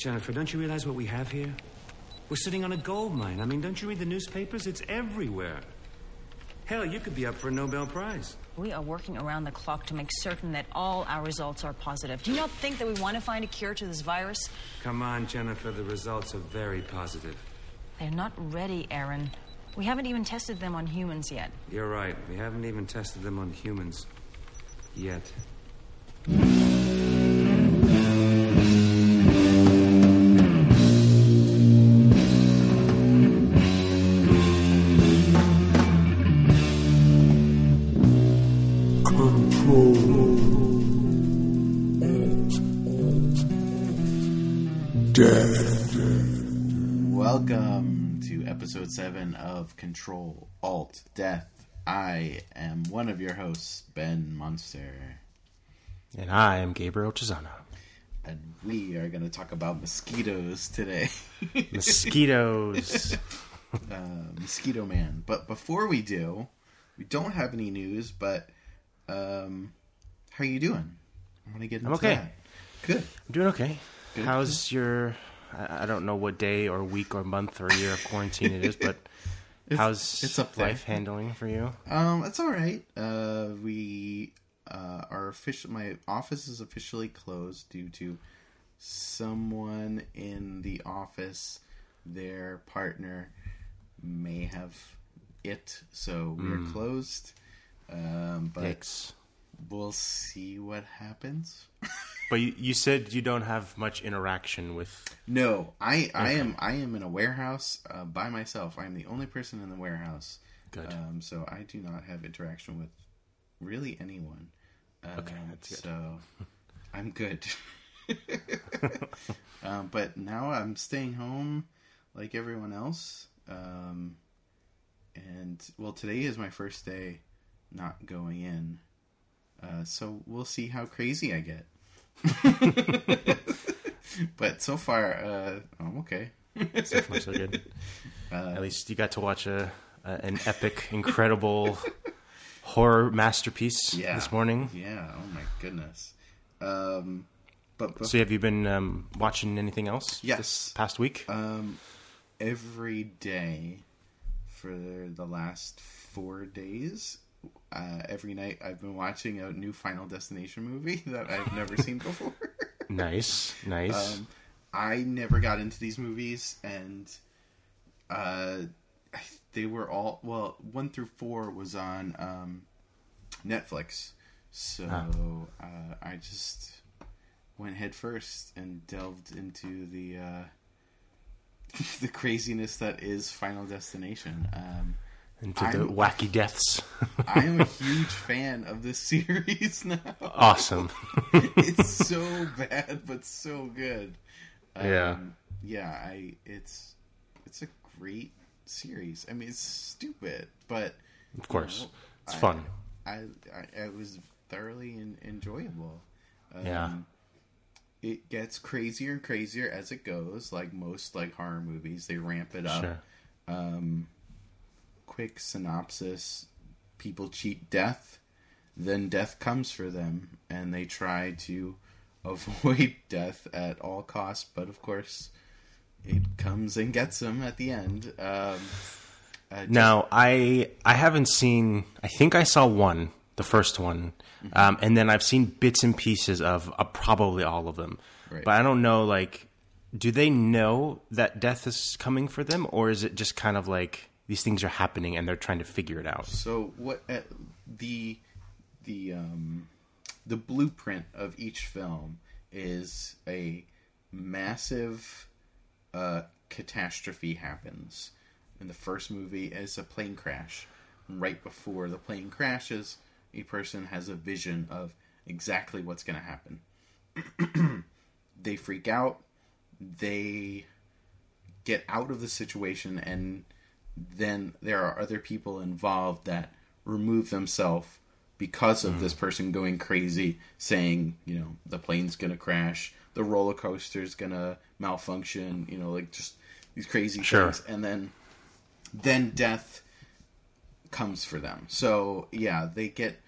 Jennifer, don't you realize what we have here? We're sitting on a gold mine. I mean, don't you read the newspapers? It's everywhere. Hell, you could be up for a Nobel Prize. We are working around the clock to make certain that all our results are positive. Do you not think that we want to find a cure to this virus? Come on, Jennifer, the results are very positive. They're not ready, Aaron. We haven't even tested them on humans yet. You're right. We haven't even tested them on humans. Yet. Episode 7 of Control Alt Death. I am one of your hosts, Ben Monster, And I am Gabriel Chisana. and we are going to talk about mosquitoes today. Mosquitoes. uh, Mosquito Man. But before we do, we don't have any news, but um, how are you doing? I'm going to get into I'm okay. that. Good. I'm doing okay. Good. How's your? I I don't know what day or week or month or year of quarantine it is, but how's it's up there. life handling for you? Um, it's all right. Uh, we uh, are official. My office is officially closed due to someone in the office. Their partner may have it, so we're closed. Um, but Yikes. We'll see what happens. But you, you said you don't have much interaction with. No, I I am I am in a warehouse uh, by myself. I am the only person in the warehouse. Good. Um, so I do not have interaction with really anyone. Um, Okay, that's good. So I'm good. um, but now I'm staying home like everyone else. Um, and well, today is my first day not going in. Uh, so we'll see how crazy I get. but so far, uh, I'm okay. So far, so good. Uh, At least you got to watch a, a an epic, incredible horror masterpiece Yeah. this morning. Yeah. Oh my goodness. Um, but, but So have you been um, watching anything else Yes. this past week? um, every day for the last four days, uh, every night I've been watching a new Final Destination movie that I've never seen before. nice, nice. Um, I never got into these movies, and uh, they were all well. One through four was on um, Netflix, so uh, I just went head first and delved into the uh, the craziness that is Final Destination. Um, Into the I'm- wacky deaths. I am a huge fan of this series now. awesome. it's so bad but so good. Yeah. Um, yeah, I it's it's a great series. I mean, it's stupid, but Of course, it's I- fun. I, I it was thoroughly en- enjoyable. Um, Yeah. It gets crazier and crazier as it goes, like most like horror movies. They ramp it up. Sure. Um, quick synopsis: People cheat death, then death comes for them, and they try to avoid death at all costs. But of course, it comes and gets them at the end. Um, uh, Now, I I haven't seen. I think I saw one, the first one, Mm-hmm. um, and then I've seen bits and pieces of uh, probably all of them. Right. But I don't know. Like, do they know that death is coming for them, or is it just kind of like these things are happening and they're trying to figure it out? So what uh, the the um, the blueprint of each film is a massive uh, catastrophe happens. In the first movie, is a plane crash. Right before the plane crashes, a person has a vision of exactly what's going to happen. they freak out. They get out of the situation and then there are other people involved that remove themselves because of this person going crazy saying you know the plane's gonna crash the roller coaster's gonna malfunction you know like just these crazy Sure. things. And then then death comes for them. So yeah they get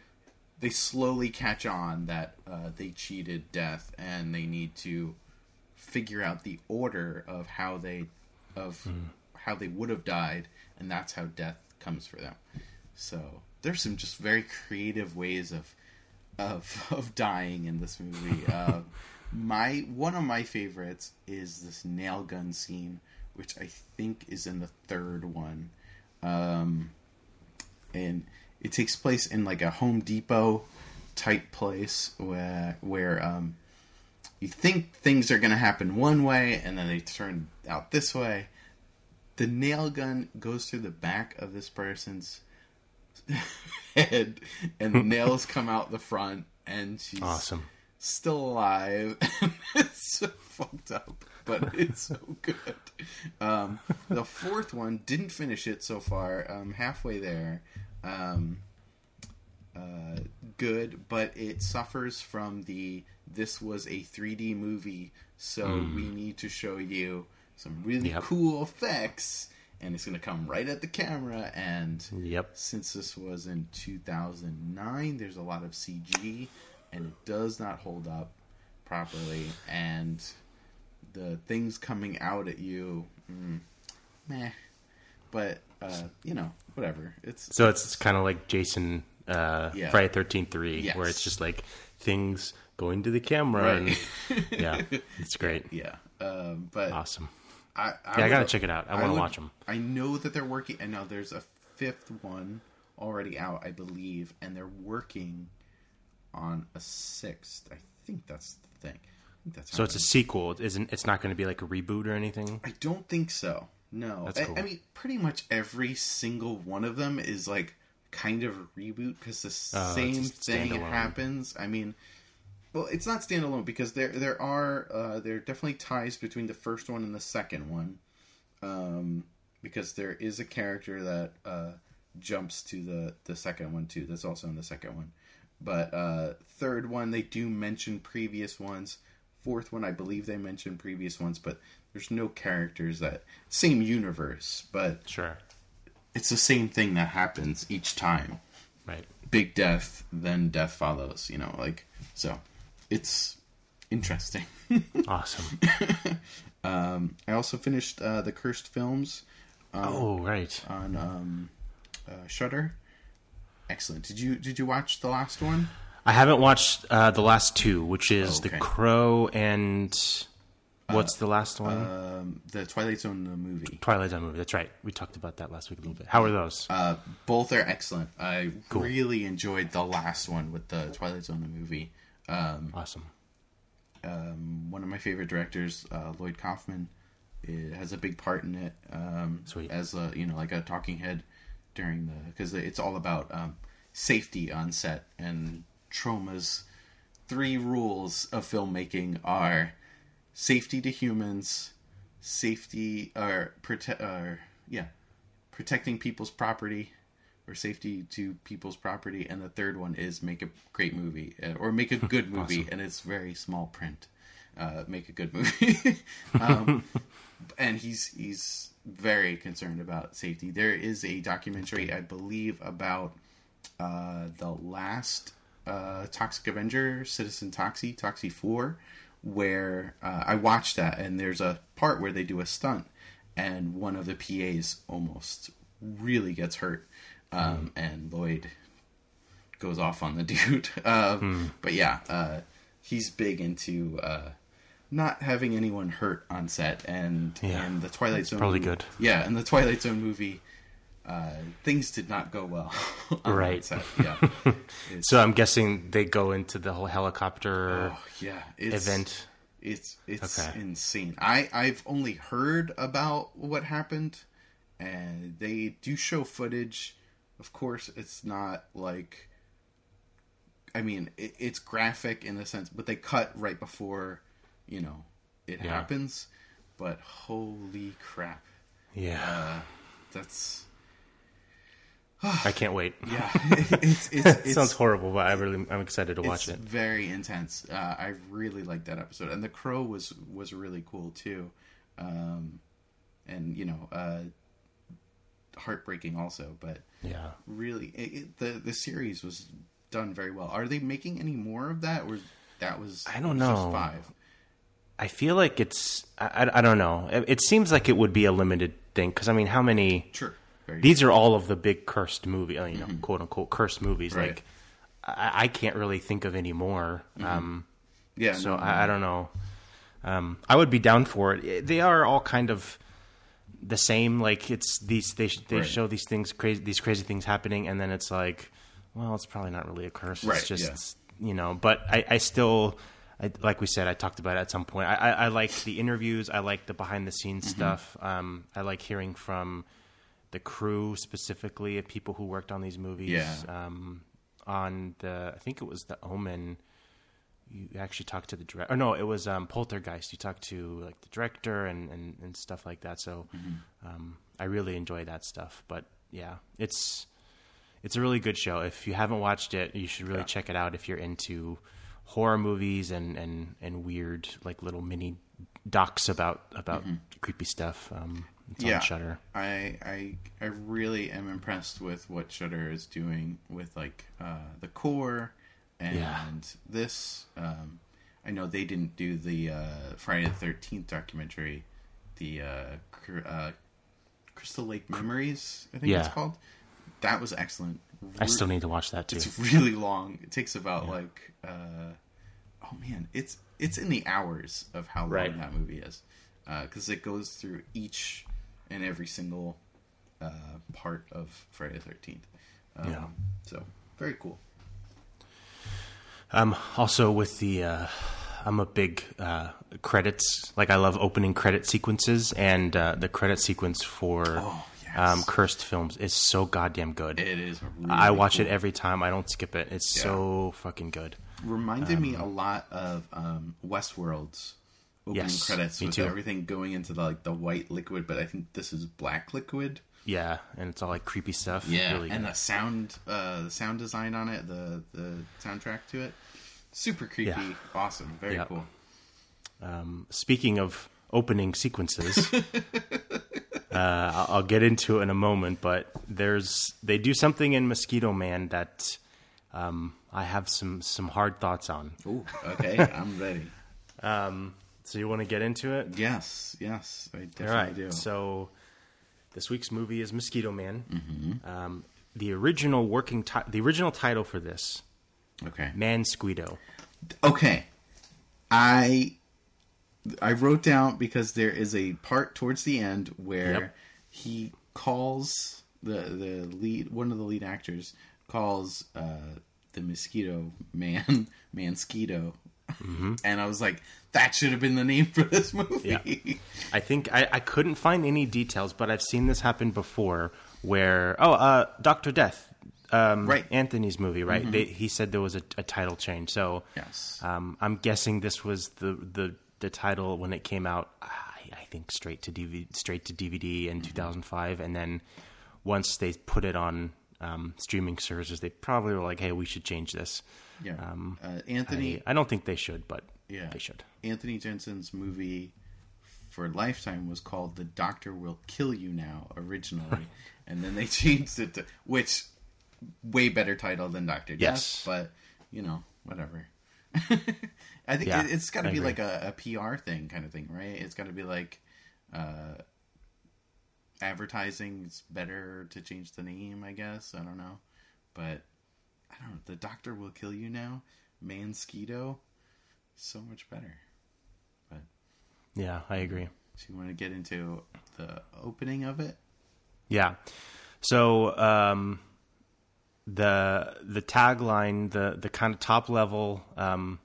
they slowly catch on that uh, they cheated death and they need to figure out the order of how they of how they would have died, and that's how death comes for them. So there's some just very creative ways of of of dying in this movie. Uh, my one of my favorites is this nail gun scene, which I think is in the third one, um, and it takes place in like a Home Depot type place where where um, you think things are going to happen one way and then they turn out this way. The nail gun goes through the back of this person's head, and the nails come out the front, and she's Awesome. still alive. it's so fucked up, but it's so good. Um, the fourth one didn't finish it so far. Um, halfway there. Um, uh, good, but it suffers from the this was a 3D movie, so we need to show you some really Yep. cool effects, and it's going to come right at the camera. And Yep. since this was in 2009, there's a lot of CG, and it does not hold up properly. And the things coming out at you, mm, meh. But uh, you know, whatever. It's So it's kind of like Jason uh, Yeah. Friday Thirteenth Three, Yes. where it's just like things going to the camera, Right. and yeah, it's great, yeah. Um, but awesome. I, I, Yeah, I gotta check it out. I wanna watch them. I know that they're working. and now there's a fifth one already out, I believe, and they're working on a sixth. I think that's the thing. I think that's So it's a sequel, isn't? It's not going to be like a reboot or anything. I don't think so. No, That's I, cool. I mean, pretty much every single one of them is like kind of a reboot because the Oh, same thing happens. I mean, well, it's not standalone because there there are uh, there are definitely ties between the first one and the second one, um, because there is a character that uh, jumps to the the second one too. That's also in the second one, but uh, third one they do mention previous ones. Fourth one, I believe they mentioned previous ones, but there's no characters that same universe, but Sure, it's the same thing that happens each time right. big death, then death follows. You know, like so. It's interesting. Awesome. I also finished uh, the Cursed films oh, right. on um, uh, Shudder. Excellent. Did you did you watch the last one? I haven't watched uh, the last two, which is Okay. The Crow and what's the last one? Um, the Twilight Zone the movie. Twilight Zone movie. That's right. We talked about that last week a little bit. How are those? Uh, both are excellent. I really enjoyed the last one with the Twilight Zone the movie. Awesome. Um, one of my favorite directors, uh, Lloyd Kaufman, it has a big part in it. Um, Sweet. As a you know like a talking head during the because it's all about um, safety on set and traumas. Three rules of filmmaking are safety to humans, safety or prote- or yeah, protecting people's property or safety to people's property, and the third one is make a great movie uh, or make a good movie, and it's very small print. Uh, make a good movie, um, and he's he's very concerned about safety. There is a documentary, I believe, about uh, the last uh, Toxic Avenger, Citizen Toxie, Toxie Four, where uh, I watched that, and there's a part where they do a stunt, and one of the PAs almost really gets hurt, um, and Lloyd goes off on the dude. Um, But yeah, uh, he's big into uh, not having anyone hurt on set, and Yeah, and the Twilight Zone probably movie- good. Yeah, and the Twilight Zone movie. Uh, things did not go well. Right. Yeah. So I'm guessing they go into the whole helicopter Oh, yeah. It's, event. It's it's Okay. insane. I I've only heard about what happened, and they do show footage. Of course, it's not like. I mean, it, it's graphic in the sense, but they cut right before, you know, it Yeah. happens. But holy crap, Yeah, that's I can't wait. yeah. it's, it's, It it's, sounds horrible, but I really I'm excited to watch it's it. very intense. Uh, I really liked that episode, and the crow was was really cool too, um, and you know, uh, heartbreaking also, but Yeah. really, it, it, the the series was done very well. Are they making any more of that, or that was I don't know. five? I feel like it's I, I, I don't know. It, it seems like it would be a limited thing because I mean, how many? Sure. Very These are all of the big cursed movie, you know, quote unquote cursed movies. Right. Like, I, I can't really think of any more. Um, yeah. so no, no, I, I don't know. Um, I would be down for it. They are all kind of the same. Like it's these they they Right. show these things crazy these crazy things happening, and then it's like, well, it's probably not really a curse. Right, It's just you know. But I, I still. I, like we said, I talked about it at some point. I, I, I like the interviews. I like the behind the scenes Mm-hmm. stuff. Um, I like hearing from the crew specifically of people who worked on these movies. Yeah. Um, on the, I think it was the Omen you actually talked to the director. Or no, it was um, Poltergeist. You talked to like the director and, and, and stuff like that. So um, I really enjoy that stuff. But yeah, it's it's a really good show. If you haven't watched it, you should really Yeah. check it out. If you're into horror movies and, and, and weird like little mini docs about about creepy stuff, um, it's yeah. on Shudder. I I I really am impressed with what Shudder is doing with like uh, the core and Yeah. this. Um, I know they didn't do the uh, Friday the Thirteenth documentary, the uh, Cr- uh, Crystal Lake Memories. I think Yeah. it's called. That was excellent. I still need to watch that too. It's really long. It takes about like uh, oh man, it's it's in the hours of how long Right. that movie is because it goes through each and every single uh, part of Friday the Thirteenth. Um, Yeah. So very cool. Um, also with the, uh, I'm a big uh, credits. Like I love opening credit sequences, and uh, the credit sequence for Oh, yes. um, cursed films is so goddamn good. It is. Really I watch cool. it every time. I don't skip it. It's Yeah. so fucking good. Reminded me a lot of um, Westworld's opening Yes, credits with too. everything going into the, like the white liquid, but I think this is black liquid. Yeah, and it's all like creepy stuff. Yeah, really and good. the sound, uh, the sound design on it, the the soundtrack to it, super creepy, Yeah. awesome, very Yeah. cool. Um, speaking of opening sequences, uh, I'll I'll get into it in a moment. But there's they do something in Mosquito Man that um, I have some some hard thoughts on. Ooh, okay, I'm ready. So you want to get into it? Yes, yes, I definitely All right. do. So this week's movie is Mosquito Man. Mm-hmm. Um, the original working ti- the original title for this okay, Mansquito. okay, I I wrote down because there is a part towards the end where Yep. he calls the the lead one of the lead actors calls uh, the mosquito man mansquito, Mm-hmm. and I was like, that should have been the name for this movie. Yeah. I think I, I couldn't find any details, but I've seen this happen before. Where oh, uh, Doctor Death, um, Right. Anthony's movie, right? They, he said there was a, a title change, so Yes. um, I'm guessing this was the, the the title when it came out. I, I think straight to DVD, straight to DVD in 2005, and then once they put it on um, streaming services, they probably were like, "Hey, we should change this." Yeah. Um, uh, Anthony I, I don't think they should, but Yeah. they should. Anthony Jensen's movie for Lifetime was called The Doctor Will Kill You Now originally, and then they changed it to which way better title than Doctor Yes. Death, but you know whatever. I think Yeah, it, it's got to be agree. like a, a PR thing kind of thing, right? It's got to be like uh, advertising. It's better to change the name, I guess. I don't know, but I don't know. The Doctor Will Kill You Now, Mansquito, so much better. But Yeah, I agree. so you want to get into the opening of it? Yeah. So um, the the tagline, the the kind of top level um,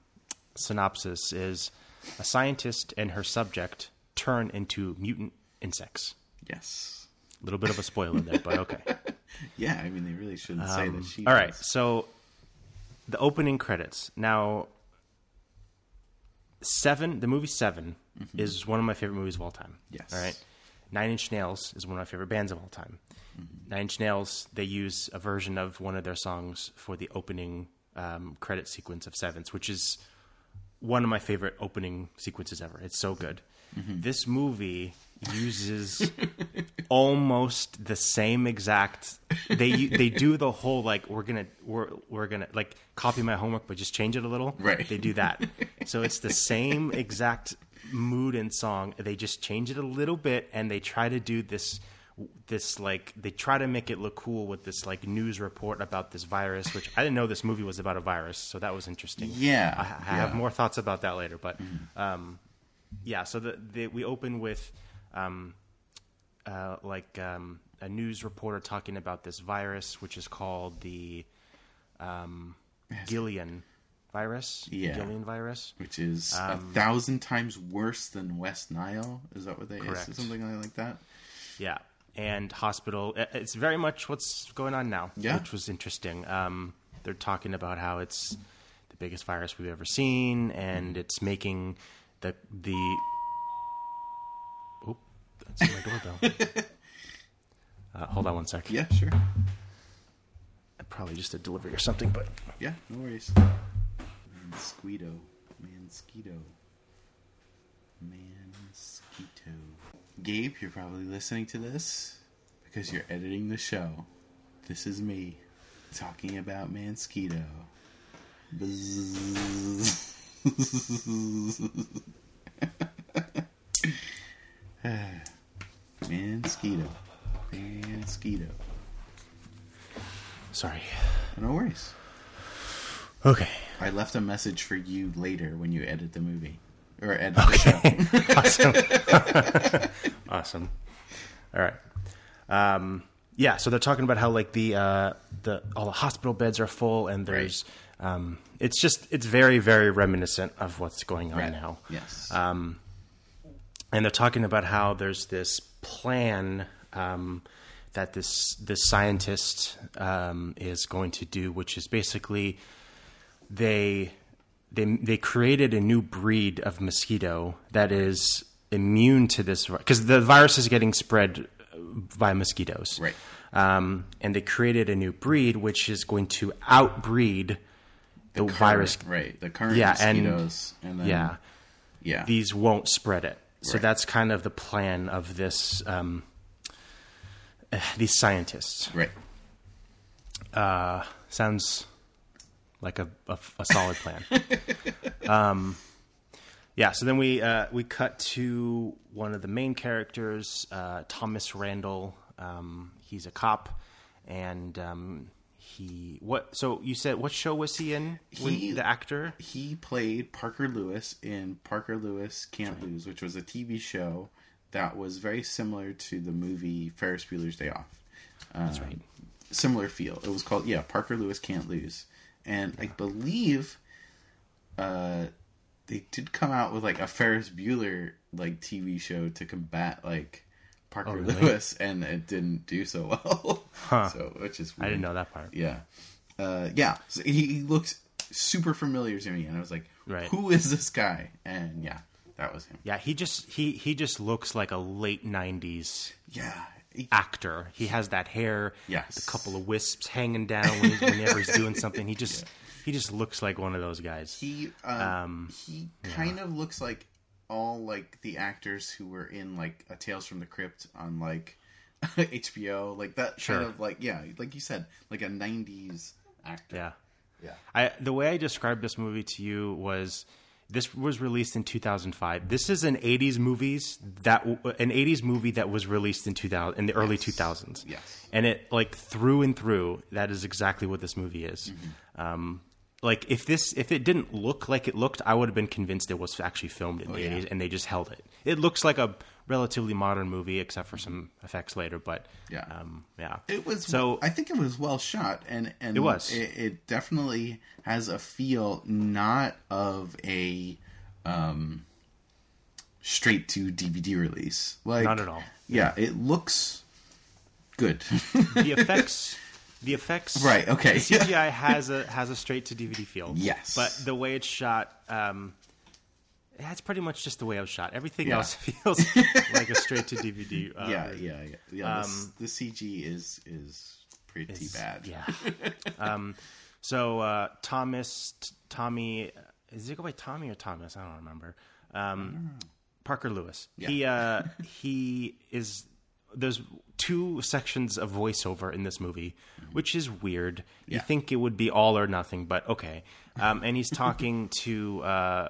synopsis is: a scientist and her subject turn into mutant insects. Yes. A little bit of a spoiler there, but okay. Yeah, I mean they really shouldn't say that she. Um, All right, does. so the opening credits. Now, Seven, the movie 7 is one of my favorite movies of all time. Mm-hmm. Yes. All right. Nine Inch Nails is one of my favorite bands of all time. Mm-hmm. Nine Inch Nails, they use a version of one of their songs for the opening um, credit sequence of Sevens, which is one of my favorite opening sequences ever. It's so good. Mm-hmm. This movie uses almost the same exact. They they do the whole like we're gonna we're we're gonna like copy my homework but just change it a little. Right. They do that. So it's the same exact mood and song. They just change it a little bit, and they try to do this this like they try to make it look cool with this like news report about this virus which i didn't know this movie was about a virus so that was interesting Yeah, i, I have more thoughts about that later but um yeah so the, the we open with um uh like um a news reporter talking about this virus which is called the um gillian virus Yeah. gillian virus which is Um, a thousand times worse than West Nile. Is that what they Correct. is? Something like that. Yeah, and hospital. It's very much what's going on now, Yeah. which was interesting. Um, they're talking about how it's the biggest virus we've ever seen, and it's making the the. That's my doorbell. uh, hold on one second. Yeah, sure. Probably just a delivery or something, but Yeah, no worries. Mansquito. Mansquito. Mansquito. Gabe, you're probably listening to this because you're editing the show. This is me talking about Mansquito. Bzzz. Mansquito. Mansquito. sorry. No worries. Okay. I left a message for you later when you edit the movie or edit the show. awesome. awesome. All right. Um, yeah, so they're talking about how like the uh, the all the hospital beds are full, and there's um, it's just it's very very reminiscent of what's going on Right. now. Yes. Um, and they're talking about how there's this plan um, that this this scientist um, is going to do, which is basically they they they created a new breed of mosquito that is immune to this because the virus is getting spread by mosquitoes, Right. Um, and they created a new breed which is going to outbreed the, virus. Current- right? The current Yeah, and- mosquitoes, and, then Yeah, yeah, these won't spread it. So Right. that's kind of the plan of this um, uh, these scientists. right. Uh, sounds like a, a, a solid plan. um, yeah. So then we uh, we cut to one of the main characters, uh, Thomas Randall. Um, he's a cop, and um, he what? So you said what show was he in? He- the actor. He played Parker Lewis in Parker Lewis Can't Lose, which was a TV show that was very similar to the movie Ferris Bueller's Day Off. That's right. similar feel. It was called yeah, Parker Lewis Can't Lose, and I believe uh, they did come out with like a Ferris Bueller like TV show to combat like Parker Oh, really? Lewis, and it didn't do so well. Huh. So which is I didn't know that part. Yeah, uh, yeah. So he, he looks super familiar to me, and I was like, Right. "Who is this guy?" And yeah, that was him. Yeah, he just he he just looks like a late '90s Yeah, actor. He has that hair, Yes. a couple of wisps hanging down when, whenever he's doing something. He just he just looks like one of those guys. He um, Um, he kind of looks like all like the actors who were in like a Tales from the Crypt on like HBO, like that Sure. kind of like yeah, like you said, like a '90s actor. Yeah, yeah, I the way I described this movie to you was this was released in 2005. This is an 80s movies that an 80s movie that was released in 2000 in the early 2000s. Yes. and it like through and through that is exactly what this movie is. Mm-hmm. Um, like if this if it didn't look like it looked, I would have been convinced it was actually filmed in the Oh, yeah. 80s, and they just held it. It looks like a relatively modern movie, except for some effects later. But Yeah. um, yeah, It was so. I think it was well shot, and and It was. It, it definitely has a feel not of a um straight to DVD release. Like Not at all. Yeah, it looks good. the effects the effects Right, okay. the cgi has a has a straight to dvd feel Yes. but the way it's shot um that's pretty much just the way it was shot everything Yeah. else feels like a straight to dvd uh, yeah, yeah, yeah. yeah this, the CG is is pretty is- bad. yeah um so uh thomas T- tommy is it go by tommy or thomas i don't remember um parker lewis he uh he is there's two sections of voiceover in this movie which is weird you think it would be all or nothing but okay um and he's talking to uh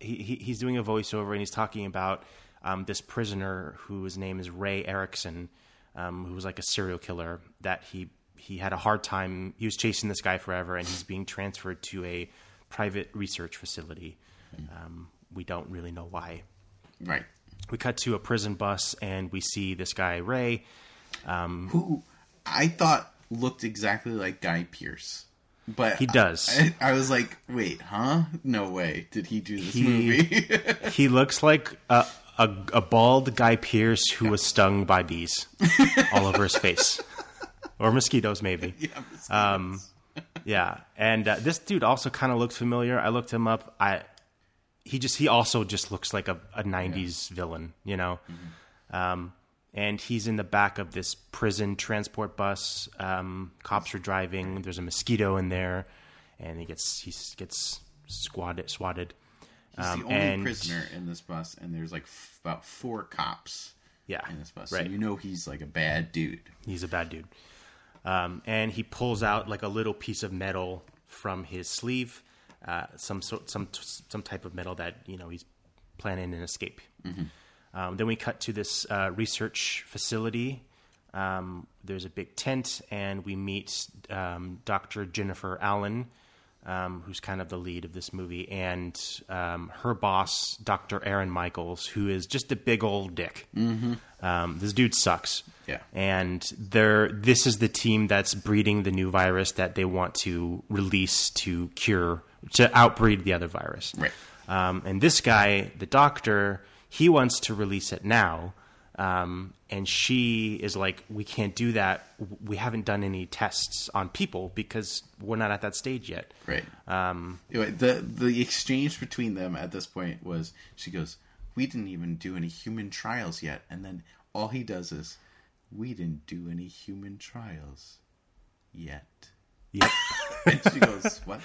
he, he he's doing a voiceover and he's talking about um, this prisoner whose name is Ray Erickson, um, who was like a serial killer that he he had a hard time. He was chasing this guy forever, and he's being transferred to a private research facility. Um, we don't really know why. Right. We cut to a prison bus, and we see this guy Ray. Who I thought looked exactly like Guy Pearce. But He does. I, I was like, wait, huh? No way. Did he do this He- movie? He looks like a, a, a bald Guy Pearce who was stung by bees all over his face, or mosquitoes maybe. yeah, Um, yeah, and uh, this dude also kind of looked familiar. I looked him up. I he just he also just looks like a, a '90s villain, you know. Um, and he's in the back of this prison transport bus. Um, cops are driving. There's a mosquito in there, and he gets he gets squatted swatted. He's Um, the only and- prisoner in this bus, and there's like f- about four cops Yeah, in this bus. right. So you know he's like a bad dude. He's a bad dude. Um, and he pulls out like a little piece of metal from his sleeve, uh, some sort, some some type of metal that you know he's planning an escape. Um, then we cut to this uh, research facility. Um, there's a big tent, and we meet um, Dr. Jennifer Allen, um, who's kind of the lead of this movie, and um, her boss, Dr. Aaron Michaels, who is just a big old dick. Mm-hmm. Um, this dude sucks. Yeah. And they're this is the team that's breeding the new virus that they want to release to cure to outbreed the other virus. Right. Um, and this guy, the doctor, he wants to release it now. Um, and she is like, we can't do that. We haven't done any tests on people because we're not at that stage yet. Right. Um, Anyway, the the exchange between them at this point was she goes, "We didn't even do any human trials yet," and then all he does is, "We didn't do any human trials yet." yep. And she goes, "What?"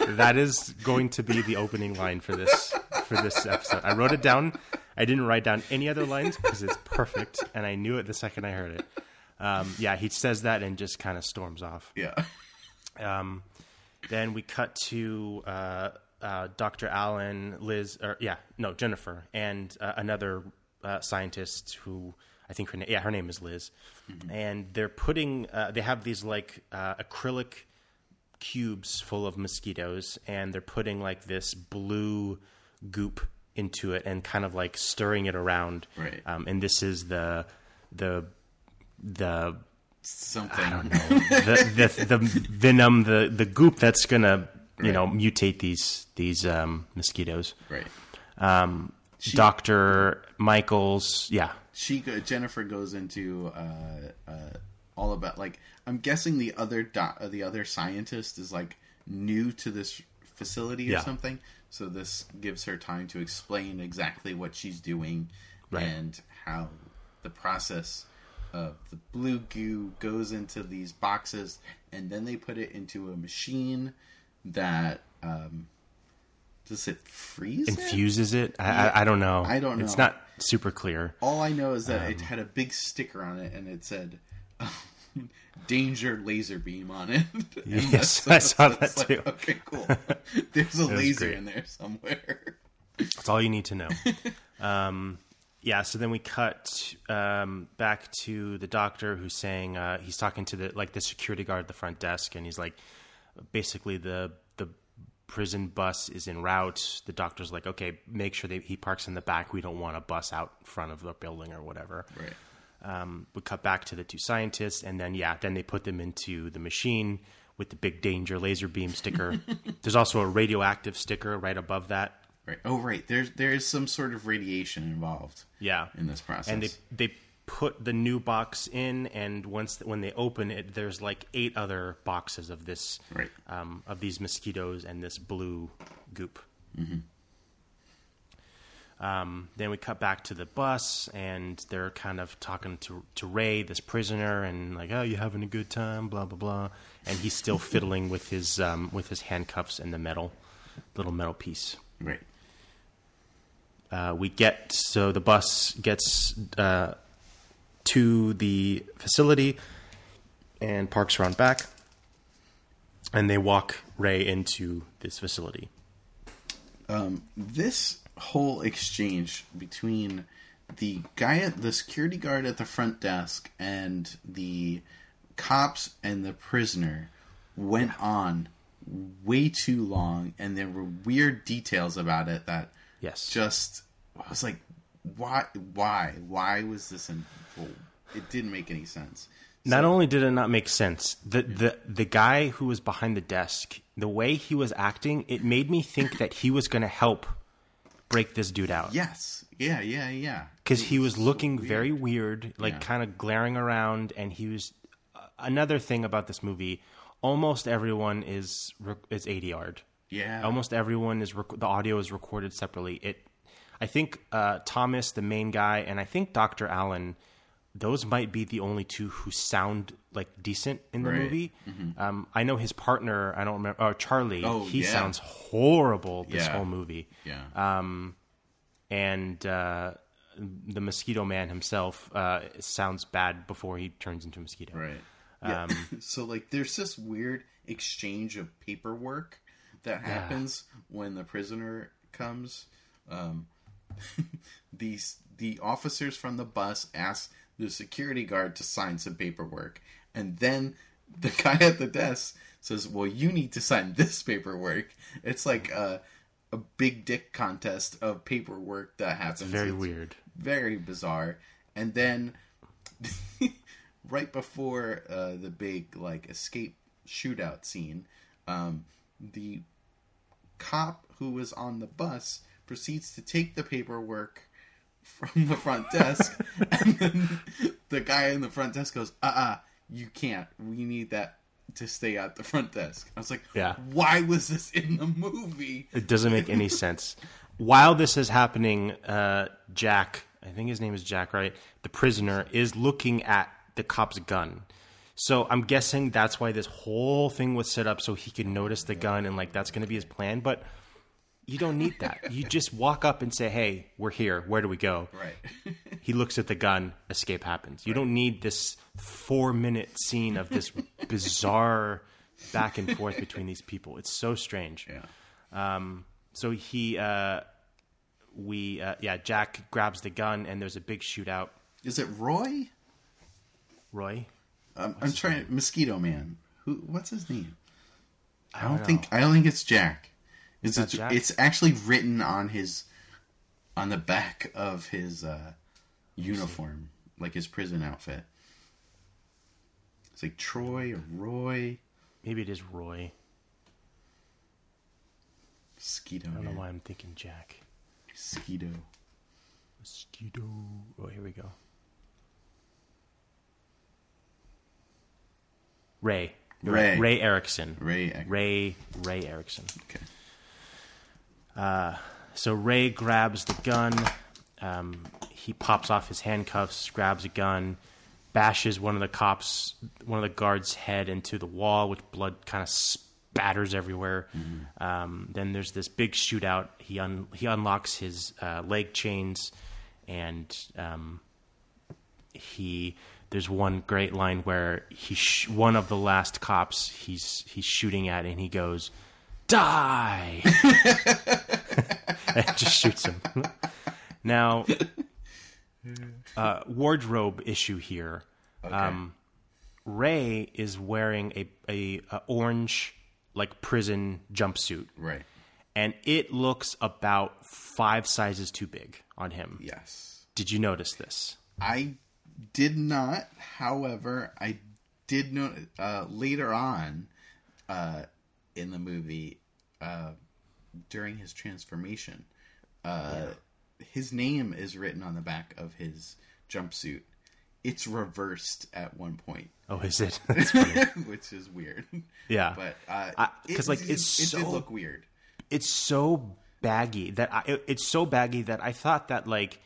that is going to be the opening line for this for this episode. I wrote it down. I didn't write down any other lines because it's perfect, and I knew it the second I heard it. Um, yeah, he says that and just kind of storms off. yeah. Um, then we cut to uh, uh, Dr. Allen, Liz, or yeah, no, Jennifer, and uh, another uh, scientist who I think her name, yeah, her name is Liz, and they're putting, uh, they have these like uh, acrylic cubes full of mosquitoes, and they're putting like this blue goop into it and kind of like stirring it around. Right. Um, and this is the the the Something. I don't know the, the the venom, the the goop that's gonna you know mutate these these um, mosquitoes. Right. Um, Doctor Michaels, yeah, She Jennifer goes into uh, uh, all about like I'm guessing the other doc, uh, the other scientist is like new to this facility or Yeah. something. So this gives her time to explain exactly what she's doing Right. and how the process of the blue goo goes into these boxes, and then they put it into a machine that um, does it freeze? infuses it. I, I, I don't know. I don't know It's not super clear. All I know is that Um, it had a big sticker on it, and it said "Danger Laser Beam" on it. Yes, I saw that like, too. Okay, cool. There's a laser great. in there somewhere. That's all you need to know. um, yeah. So then we cut um, back to the doctor who's saying uh, he's talking to the like the security guard at the front desk, and he's like, basically the the prison bus is en route. The doctor's like, okay, make sure that he parks in the back. We don't want a bus out front of the building or whatever. Right. Um, we cut back to the two scientists, and then yeah, then they put them into the machine with the big danger laser beam sticker. There's also a radioactive sticker right above that. Right. Oh, right. There's there is some sort of radiation involved. Yeah, In this process. and they they put the new box in, and once when they open it, there's like eight other boxes of this, Right. um, of these mosquitoes and this blue goop. Um, then we cut back to the bus, and they're kind of talking to to Ray, this prisoner, and like, "Oh, you having a good time?" Blah blah blah, and he's still fiddling with his um, with his handcuffs and the metal little metal piece. Right. Uh, we get so the bus gets uh, to the facility and parks around back, and they walk Ray into this facility. um, this whole exchange between the guy at the security guard at the front desk and the cops and the prisoner went on way too long, and there were weird details about it that Yes. just I was like, why, why, why was this in? Well, it didn't make any sense. Not only did it not make sense, the, the the guy who was behind the desk, the way he was acting, it made me think that he was going to help break this dude out. Yes, yeah, yeah, yeah. because he was so looking weird. very weird, like Yeah. kind of glaring around, and he was. Uh, another thing about this movie, almost everyone is is ADR'd. Yeah. almost everyone is rec- the audio is recorded separately. It, I think uh, Thomas, the main guy, and I think Doctor Allen, those might be the only two who sound like decent in the Right. movie. Um, I know his partner. I don't remember. Oh, Charlie. Oh, he yeah. sounds horrible this Yeah. whole movie Yeah. Um, and uh, the mosquito man himself uh, sounds bad before he turns into a mosquito. Right. Yeah. Um, so like there's this weird exchange of paperwork that happens when the prisoner comes. Um, these the officers from the bus ask the security guard to sign some paperwork, and then the guy at the desk says, "Well, you need to sign this paperwork." It's like a a big dick contest of paperwork that happens. very It's weird. very bizarre. And then right before uh, the big like escape shootout scene, um, the cop who was on the bus proceeds to take the paperwork from the front desk, and then the guy in the front desk goes, "Uh, uh you can't. We need that." To stay at the front desk, I was like, Yeah. Why was this in the movie?" It doesn't make any sense. While this is happening, uh, Jack, I think his name is Jack, right? The prisoner is looking at the cop's gun. So I'm guessing that's why this whole thing was set up so he could notice the gun and like that's going to be his plan. But you don't need that. You just walk up and say, "Hey, we're here. Where do we go?" Right. He looks at the gun. Escape happens. You don't need this four-minute scene of this bizarre back and forth between these people. It's so strange. yeah. Um, so he, uh, we, uh, yeah, Jack grabs the gun and there's a big shootout. Is it Roy? Roy, Um, I'm trying. Mosquito Man. Who? What's his name? I don't, don't think. I don't think it's Jack. It's not it's, it's actually written on his on the back of his uh, uniform, like his prison outfit. It's like Troy or Roy. maybe it is Roy. Mosquito I don't know Man. why I'm thinking Jack. Mosquito. Mosquito. Oh, here we go. Ray. Ray. Ray Erickson. Ray. Ray. Ray Erickson. Okay. So Ray grabs the gun. Um, he pops off his handcuffs, grabs a gun, bashes one of the cops, one of the guards' head into the wall, which blood kind of spatters everywhere. Um, then there's this big shootout. He un- he unlocks his uh, leg chains, and um, he there's one great line where he sh- one of the last cops he's he's shooting at, and he goes, "Die." and just shoots him. now, uh, wardrobe issue here. Um, Ray is wearing a, a, a orange like prison jumpsuit, Right. and it looks about five sizes too big on him. Yes. Did you notice this? I did not. However, I did know uh, later on uh, in the movie uh, during his transformation, uh, his name is written on the back of his jumpsuit. It's reversed at one point, Oh, is it? which is weird. Yeah. but uh, I- it- 'cause, like, it, it's it did so- look weird. it's so baggy that I, it- it's so baggy that I thought that like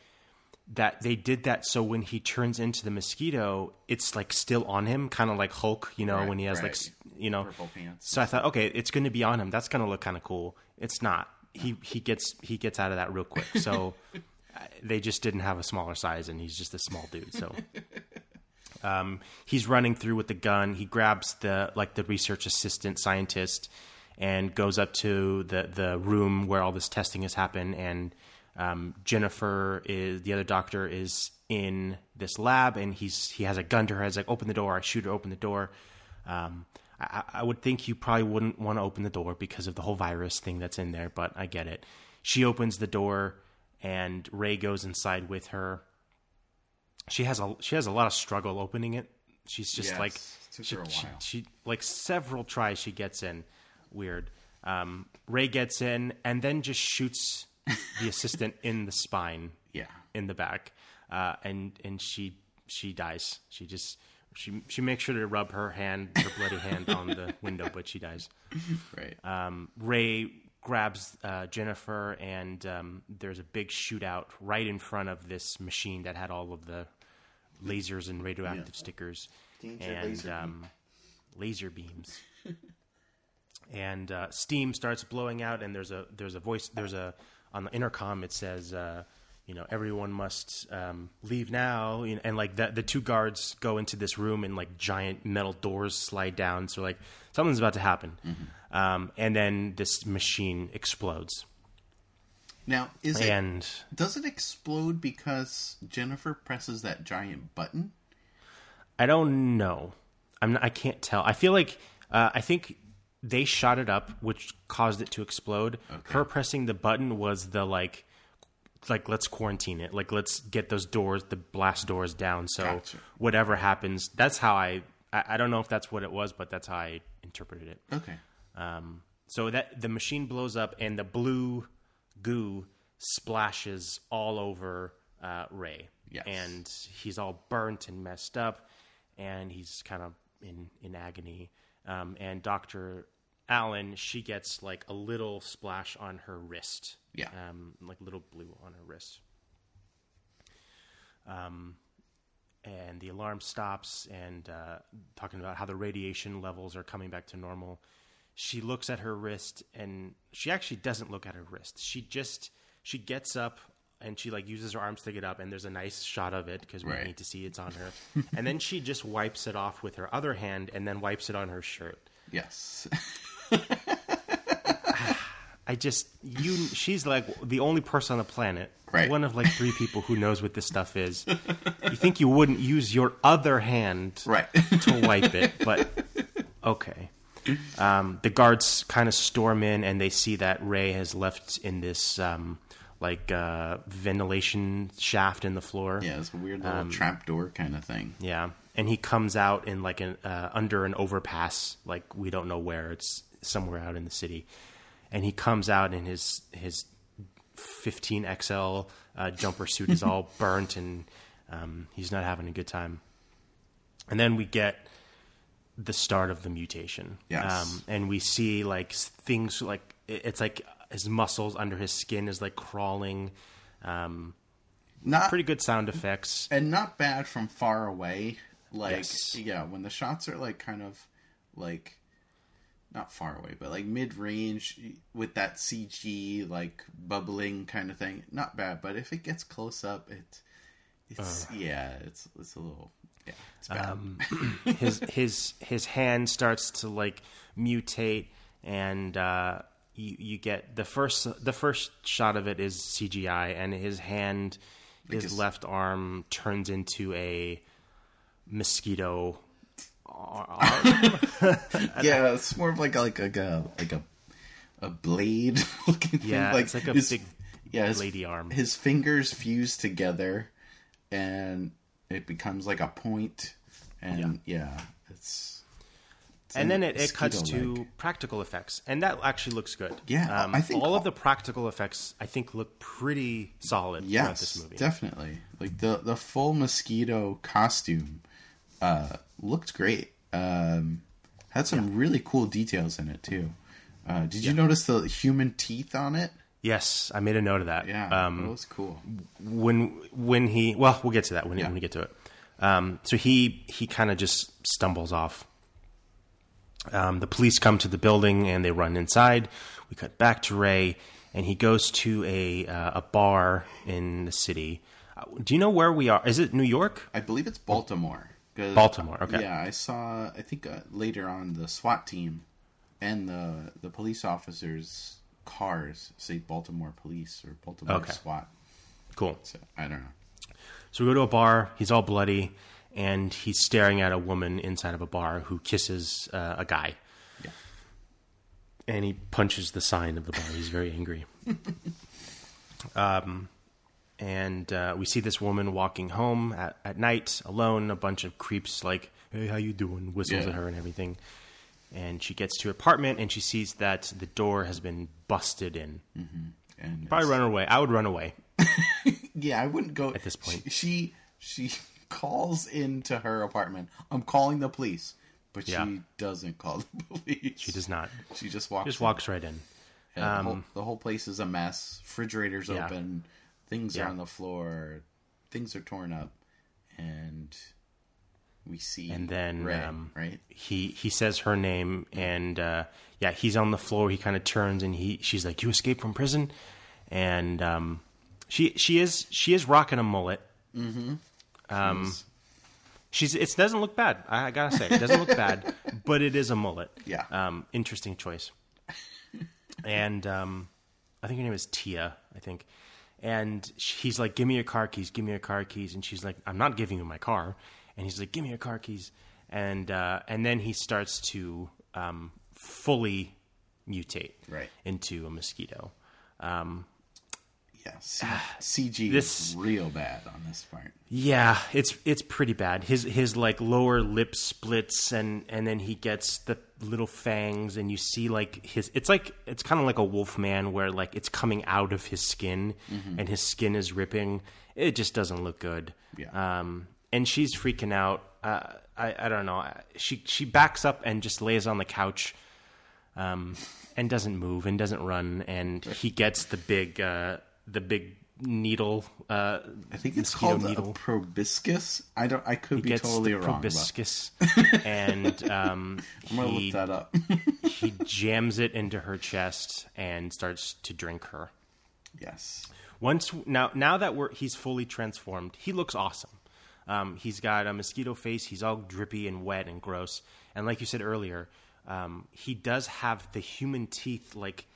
that they did that so when he turns into the mosquito, it's like still on him, kind of like Hulk, you know, Right, when he has like right. s- you know. Purple pants. So I thought, okay, it's going to be on him. That's going to look kind of cool. It's not. He he gets he gets out of that real quick. So they just didn't have a smaller size, and he's just a small dude. So. Um, he's running through with the gun. He grabs the like the research assistant scientist, and goes up to the the room where all this testing has happened. And um, Jennifer is the other doctor is in this lab, and he's he has a gun to her. He's like, "Open the door!" I shoot her. Open the door. Um, I, I would think you probably wouldn't want to open the door because of the whole virus thing that's in there, but I get it. She opens the door, and Ray goes inside with her. She has a she has a lot of struggle opening it. She's just Yes, like she, she- she like several tries she gets in. Weird. Um, Ray gets in and then just shoots the assistant in the spine Yeah. in the back, uh, and and she she dies. She just she she makes sure to rub her hand, her bloody hand, on the window, but she dies. Right. Um, Ray grabs uh, Jennifer, and um, there's a big shootout right in front of this machine that had all of the lasers and radioactive Yeah. stickers Danger and laser beam. um, laser beams. and uh, steam starts blowing out, and there's a there's a voice there's a on the intercom it says. Uh, you know, everyone must um, leave now, you know, and like the the two guards go into this room, and like giant metal doors slide down. So like something's about to happen, um, and then this machine explodes, Now, is it and does it explode because Jennifer presses that giant button? I don't know. I'm not, I can't tell. I feel like uh, I think they shot it up, which caused it to explode. Her pressing the button was the like, like let's quarantine it. Like let's get those doors, the blast doors down. So Gotcha. whatever happens, that's how I, I. I don't know if that's what it was, but that's how I interpreted it. Okay. Um, so that the machine blows up and the blue goo splashes all over uh, Ray. Yes. And he's all burnt and messed up, and he's kind of in in agony. Um, and Doctor Allen, she gets like a little splash on her wrist. Yeah. Um, like little blue on her wrist. Um, and the alarm stops and uh, talking about how the radiation levels are coming back to normal. She looks at her wrist and she actually doesn't look at her wrist. She just she gets up and she like uses her arms to get up and there's a nice shot of it because we Right. need to see it's on her. and then she just wipes it off with her other hand and then wipes it on her shirt. Yes. I just you she's like the only person on the planet. Right. One of like three people who knows what this stuff is. You think you wouldn't use your other hand right. to wipe it, but okay. Um, the guards kind of storm in and they see that Ray has left in this um, like uh, ventilation shaft in the floor. yeah, it's a weird little trapdoor kind of thing. Yeah, and he comes out in like an uh, under an overpass, like we don't know where. It's somewhere out in the city, and he comes out in his his 15 XL uh, jumper suit is all burnt, and um, he's not having a good time. And then we get the start of the mutation. Yes. Um, and we see like things like it's like his muscles under his skin is like crawling. Um, Not pretty good sound effects. and not bad from far away. Like Yes. yeah, when the shots are like kind of like not far away, but like mid range with that CG like bubbling kind of thing, not bad. But if it gets close up, it it's yeah, it's it's a little yeah, it's bad. um, his his his hand starts to like mutate and uh, you you get the first the first shot of it is CGI and his hand his left arm turns into a mosquito. yeah, it's more of like a, like a, like a like a a blade looking thing. Yeah, like it's like a his, big yeah, his, lady arm. His fingers fuse together, and it becomes like a point. And yeah, it's, it's and then it, it cuts to practical effects, and that actually looks good. Yeah, um, I think all of the practical effects I think look pretty solid throughout yes, this movie. definitely. Like the the full mosquito costume uh, looked great. Um, had some really cool details in it too. Uh, did you notice the human teeth on it? yes, I made a note of that. Yeah, um, that was cool. when when he well we'll get to that when, Yeah. when we get to it um, so he he kind of just stumbles off um, the police come to the building and they run inside we cut back to ray and he goes to a uh, a bar in the city uh, do you know where we are is it new york I believe it's Baltimore. Baltimore, okay. Yeah, I saw. I think uh, later on the SWAT team and the the police officers' cars say Baltimore Police or Baltimore Okay. SWAT. Cool. So I don't know. So we go to a bar. He's all bloody, and he's staring at a woman inside of a bar who kisses uh, a guy. Yeah. And he punches the sign of the bar. He's very angry. um, and uh, we see this woman walking home at, at night alone. A bunch of creeps like, "Hey, how you doing?" whistles Yeah. at her and everything. And she gets to her apartment and she sees that the door has been busted in. And Probably run away. I would run away. Yeah, I wouldn't go At this point. She she, she calls into her apartment. I'm calling the police, but Yeah. she doesn't call the police. She does not. She just walks. Just in. walks right in. Yeah, the, whole, the whole place is a mess. Refrigerators Yeah. open. Things Yeah. are on the floor. Things are torn up, and we see. and then Ray, um, right. he he says her name and uh, yeah he's on the floor he kind of turns and he she's like you escaped from prison and um, she she is she is rocking a mullet Hmm. um, she's it doesn't look bad I, I gotta say it doesn't look bad but it is a mullet Yeah. um, interesting choice and um, I think her name is Tia I think and he's like give me your car keys give me your car keys. And she's like I'm not giving you my car. And he's like give me your car keys. And uh, and then he starts to um, fully mutate Right. into a mosquito. Um, Yeah, C- CG This- is real bad on this part. Yeah, it's it's pretty bad. His his like lower lip splits and and then he gets the little fangs and you see like his it's like it's kind of like a wolf man where like it's coming out of his skin and his skin is ripping. It just doesn't look good. Yeah. Um and she's freaking out. Uh, I I don't know. She she backs up and just lays on the couch um and doesn't move and doesn't run and he gets the big uh the big needle uh I think it's called needle. a proboscis. I don't. I could be gets totally wrong. but proboscis, and um, I'm gonna he, look that up. he jams it into her chest and starts to drink her. yes. Once now, now that we're he's fully transformed, he looks awesome. Um, he's got a mosquito face. He's all drippy and wet and gross. And like you said earlier, um, he does have the human teeth like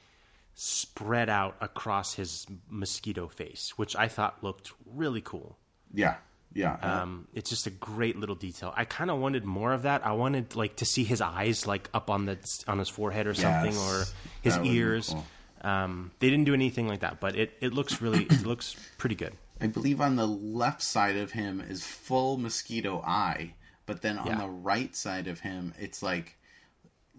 spread out across his mosquito face, which I thought looked really cool. Yeah. Yeah. Um, it's just a great little detail. I kind of wanted more of that. I wanted like to see his eyes like up on the on his forehead or something, Yes. or his That would've been ears. cool. Um, they didn't do anything like that, but it, it looks really it looks pretty good. I believe on the left side of him is full mosquito eye, but then on Yeah. the right side of him, it's like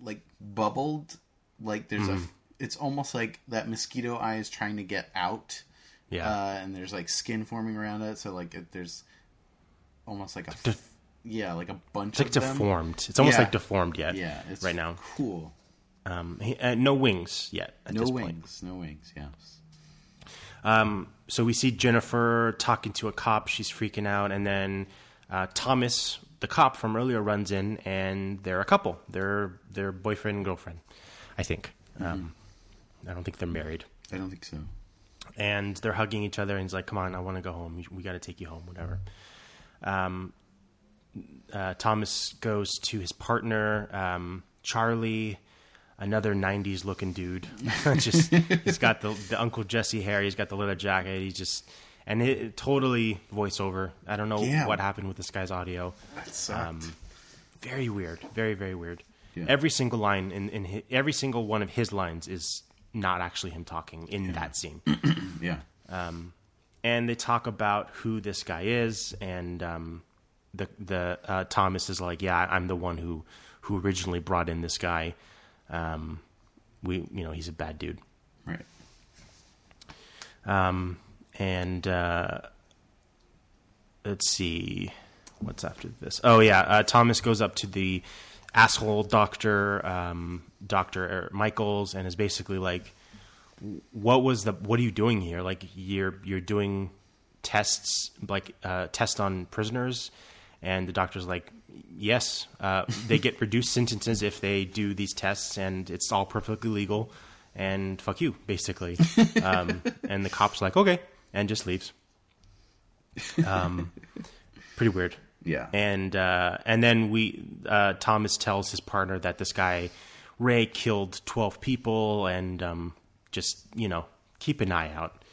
like bubbled. Like there's Mm-hmm. a. It's almost like that mosquito eye is trying to get out. Yeah. Uh, and there's like skin forming around it, so like it, there's almost like a. Def- yeah, like a bunch It's like them. deformed. It's almost Yeah. like deformed yet. Yeah, it's right now. Cool. Um, he, uh, no wings yet. At No this wings. Point. No wings. Yes. Um, so we see Jennifer talking to a cop. She's freaking out, and then uh, Thomas, the cop from earlier, runs in, and they're a couple. They're they're boyfriend and girlfriend, I think. Um, I don't think they're married, I don't think so. and they're hugging each other. And he's like, "Come on, I want to go home. We got to take you home, whatever." Um, uh, Thomas goes to his partner, um, Charlie, another '90s looking dude. just he's got the, the Uncle Jesse hair. He's got the leather jacket. He's just and it, it totally voiceover. I don't know Yeah. what happened with this guy's audio. That sucked. Um, very weird. Very very weird. Yeah. Every single line in in hi every single one of his lines is not actually him talking in that scene. yeah. and they talk about who this guy is, and um, the the uh, Thomas is like, yeah, I'm the one who who originally brought in this guy. Um, we, you know, he's a bad dude, Right. um, and uh, let's see, what's after this? Oh yeah, uh, Thomas goes up to the asshole doctor, um, Doctor Michaels, and is basically like, what was the what are you doing here? Like you're you're doing tests like uh tests on prisoners? And the doctor's like yes. Uh they get reduced sentences if they do these tests and it's all perfectly legal. And fuck you basically. Um and the cop's like okay and just leaves. Um pretty weird. Yeah. and uh, and then we uh, Thomas tells his partner that this guy Ray killed twelve people, and um, just you know keep an eye out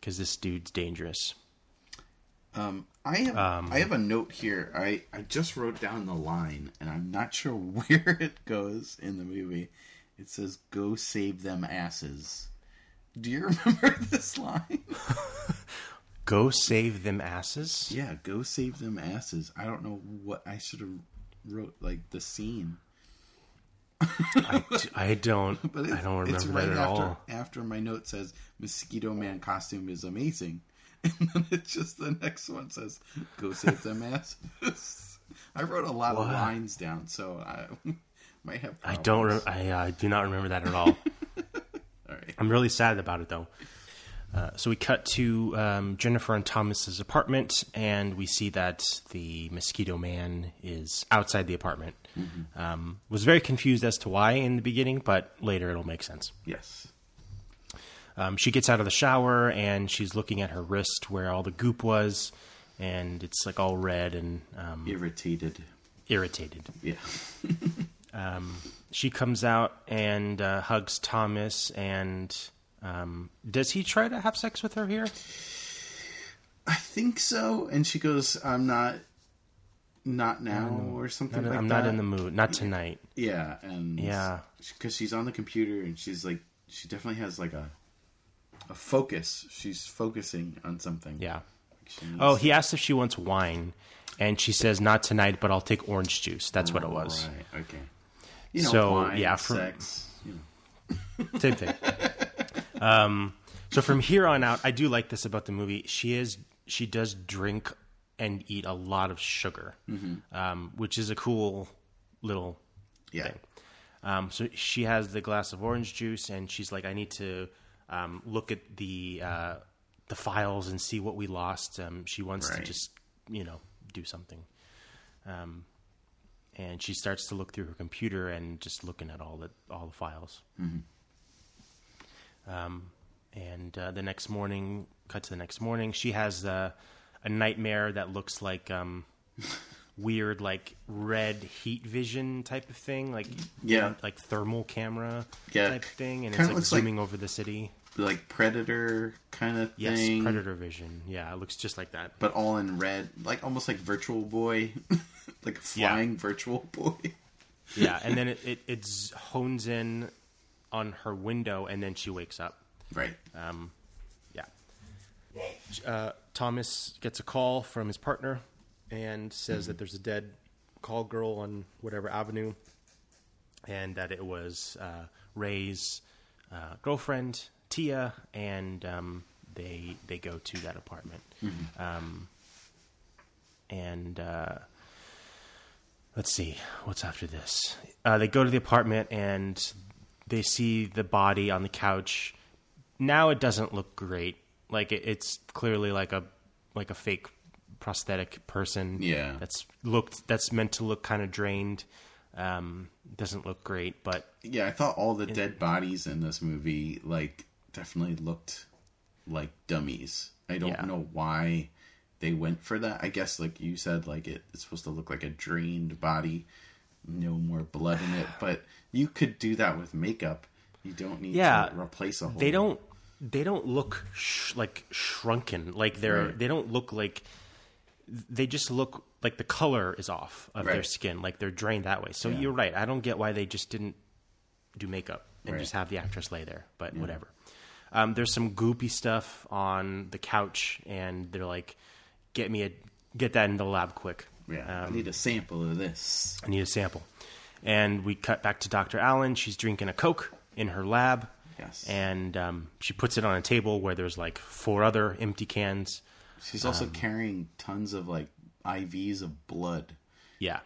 because this dude's dangerous. Um, I have I have a note here. I I just wrote down the line, and I'm not sure where it goes in the movie. It says, "Go save them asses." Do you remember this line? Go save them asses. yeah, go save them asses. I don't know what I should have wrote like the scene, I, I don't. but I don't it's remember that at after all. after my note says Mosquito Man costume is amazing, and then it's just the next one says, "Go save them asses." I wrote a lot of lines down, so I might have. I don't. Re- I uh, do not remember that at all. All right. I'm really sad about it though. Uh, so we cut to um, Jennifer and Thomas's apartment, and we see that the mosquito man is outside the apartment. Um, was very confused as to why in the beginning, but later it'll make sense. Yes. Um, she gets out of the shower and she's looking at her wrist where all the goop was, and it's like all red and um, Irritated. irritated. Yeah. She comes out and uh, hugs Thomas, and um, does he try to have sex with her here? I think so. And she goes, "I'm not, not now," or something like I'm that. not in the mood. Not tonight. Yeah, and Yeah. because she's on the computer and she's like, she definitely has like a, a focus. She's focusing on something. Yeah. Needs- Oh, he asked if she wants wine, and she says not tonight, but I'll take orange juice. That's what it was. Right. Okay. You know, So, wine, yeah, from- sex. You know. Same thing. um, so from here on out, I do like this about the movie. She is she does drink and eat a lot of sugar, um, which is a cool little Yeah. thing. Um, so she has the glass of orange juice, and she's like, "I need to um, look at the uh, the files and see what we lost." Um, she wants Right. to just, you know, do something. Um, and she starts to look through her computer and just looking at all the all the files. Um, and uh, the next morning, cut to the next morning, she has uh, a nightmare that looks like um, weird, like red heat vision type of thing, like Yeah. like thermal camera Yeah, type thing, and it's kinda like looks like- zooming over the city. Like predator kind of Yes, thing. predator vision. Yeah, it looks just like that. But all in red, like almost like Virtual Boy, like Yeah. flying Virtual Boy. Yeah, and then it, it, it hones in on her window, and then she wakes up. Right. Um, yeah. Uh, Thomas gets a call from his partner and says that there's a dead call girl on whatever avenue, and that it was uh, Ray's uh, girlfriend Tia, and um, they they go to that apartment. Um, and uh, let's see what's after this. Uh, they go to the apartment and they see the body on the couch. Now it doesn't look great. Like it, it's clearly like a like a fake prosthetic person. Yeah. that's looked that's meant to look kind of drained. Um, doesn't look great, but Yeah, I thought all the dead bodies in this movie like definitely looked like dummies. I don't Yeah. know why they went for that. I guess like you said, like it, it's supposed to look like a drained body, no more blood in it. But you could do that with makeup. You don't need Yeah, to replace a whole. they don't they don't look sh- like shrunken like they're Right. they don't look like they just look like the color is off of their skin like they're drained that way so Yeah. you're right i don't get why they just didn't do makeup and Right. just have the actress lay there but whatever um, there's some goopy stuff on the couch and they're like get me a get that in the lab quick Yeah, Um, I need a sample of this. I need a sample. And we cut back to Dr. Allen. She's drinking a Coke in her lab. Yes. And um, she puts it on a table where there's like four other empty cans. She's also um, carrying tons of like IVs of blood. Yeah.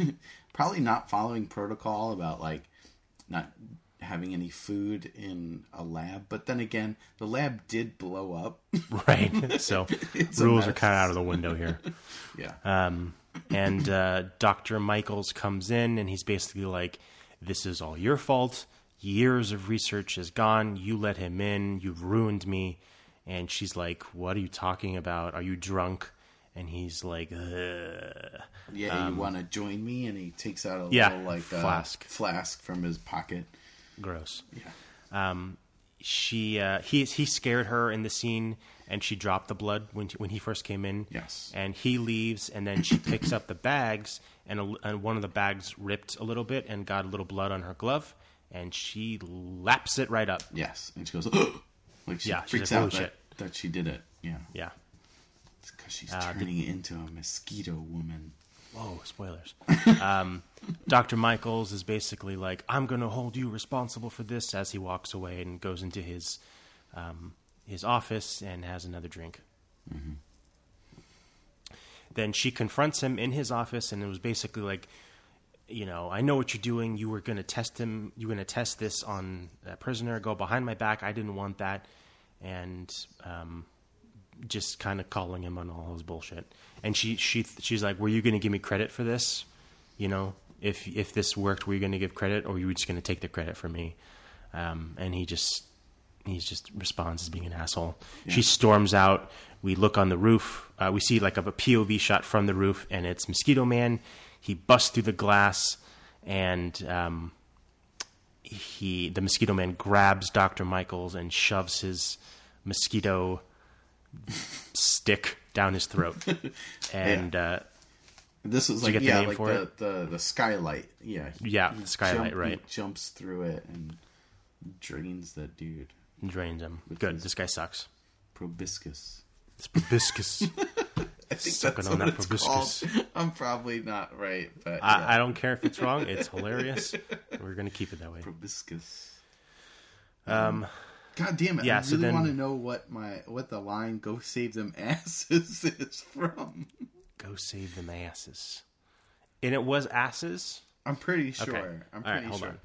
Probably not following protocol about like not having any food in a lab. But then again, the lab did blow up. right. So rules are kind of out of the window here. yeah. Um, and uh, Dr. Michaels comes in and he's basically like, This is all your fault. Years of research is gone. You let him in. You've ruined me. And she's like, What are you talking about? Are you drunk? and he's like, Ugh. Yeah, you want to join me? And he takes out a Um, yeah, little like uh, flask. flask from his pocket. gross. Yeah. She uh, he he scared her in the scene, and she dropped the blood when when he first came in. Yes. and he leaves, and then she picks up the bags, and, a, and one of the bags ripped a little bit and got a little blood on her glove, and she laps it right up. Yes, and she goes, like she Yeah, freaks like, out "Oh, that, that she did it. Yeah, Yeah. because she's Uh, turning it into a mosquito woman. Whoa, spoilers. um, Dr. Michaels is basically like, I'm going to hold you responsible for this as he walks away and goes into his um, his office and has another drink. Then she confronts him in his office, and it was basically like, you know, I know what you're doing. You were going to test him. You were going to test this on a prisoner. Go behind my back. I didn't want that. And um, just kind of calling him on all his bullshit. And she she she's like, "Were you going to give me credit for this? You know, if if this worked, were you going to give credit, or were you just going to take the credit for me?" Um, and he just he just responds as being an asshole. She storms out. We look on the roof. Uh, we see like a, a POV shot from the roof, and it's Mosquito Man. He busts through the glass, and um, he the Mosquito Man grabs Doctor Michaels and shoves his mosquito stick down his throat. And uh, This was like the yeah, name like the, the the skylight. Yeah, he- Yeah, he skylight, jump- right. He jumps through it and drains that dude. drains him. Good. This guy sucks. Probiscus. It's proboscis. I think Sucking that's on what that it's proboscis. called. I'm probably not right, but yeah. I, I don't care if it's wrong. It's hilarious. We're gonna keep it that way. proboscis. Um, God damn it! Yeah, I so really then- want to know what my what the line "Go save them asses" is from. go save them asses. And it was asses. I'm pretty sure. Okay. I'm pretty right, hold sure. on.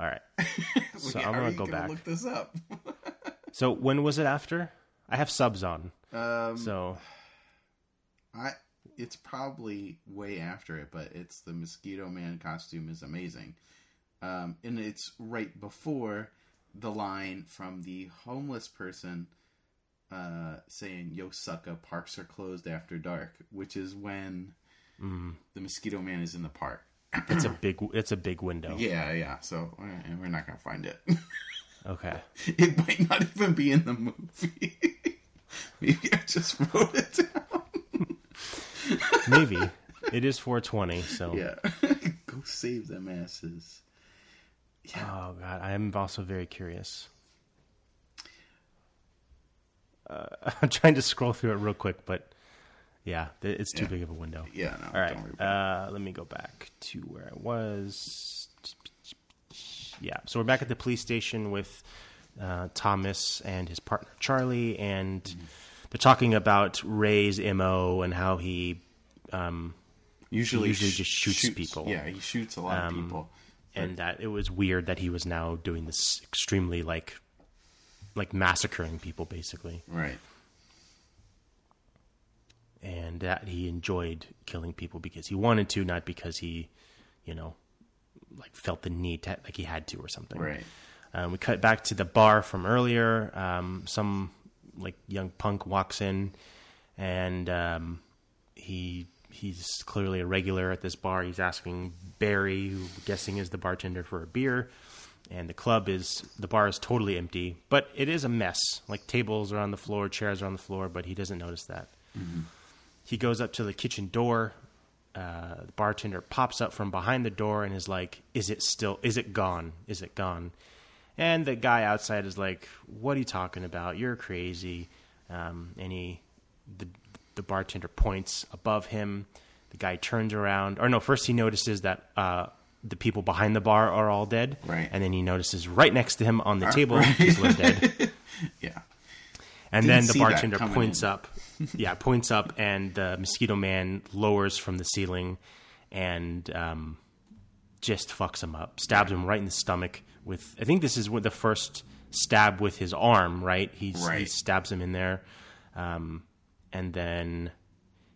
All right. So I'm gonna go gonna back. Look this up. So when was it after? I have subs on. Um, So I it's probably way after it, but it's the Mosquito Man costume is amazing. Um, and it's right before the line from the homeless person uh, saying, Yo, sucker, parks are closed after dark, which is when Mm. the Mosquito Man is in the park. it's a big it's a big window. Yeah, yeah. So and we're not going to find it. Okay. it might not even be in the movie. Maybe I just wrote it down. Maybe. it is 420, so Yeah. Go save them asses. Oh god, I am also very curious. Uh, I'm trying to scroll through it real quick, but yeah, it's too Yeah. big of a window. Yeah, no, All right, don't worry about uh, let me go back to where I was. Yeah, so we're back at the police station with uh, Thomas and his partner Charlie, and Mm-hmm. they're talking about Ray's mo and how he um, Usually, usually sh- just shoots people. Yeah, he shoots a lot Um, of people. And that it was weird that he was now doing this extremely like like massacring people basically Right. and that he enjoyed killing people because he wanted to not because he you know like felt the need to like he had to or something Right. um, we cut back to the bar from earlier um, some like young punk walks in and um, he he's clearly a regular at this bar. He's asking barry who I'm guessing is the bartender for a beer. And the club is the bar is totally empty but it is a mess. Like tables are on the floor chairs are on the floor but he doesn't notice that. He goes up to the kitchen door. Uh, the bartender pops up from behind the door and is like is it still is it gone? Is it gone? And the guy outside is like what are you talking about? You're crazy. Um, and he the, the bartender points above him the guy turns around or no first he notices that uh, the people behind the bar are all dead Right. and then he notices right next to him on the table right. people are dead Yeah. and Didn't then the bartender points in. up. Yeah, points up, and the mosquito man lowers from the ceiling and um, just fucks him up. Stabs him right in the stomach with. I think this is the first stab with his arm. Right, He's, he stabs him in there, um, and then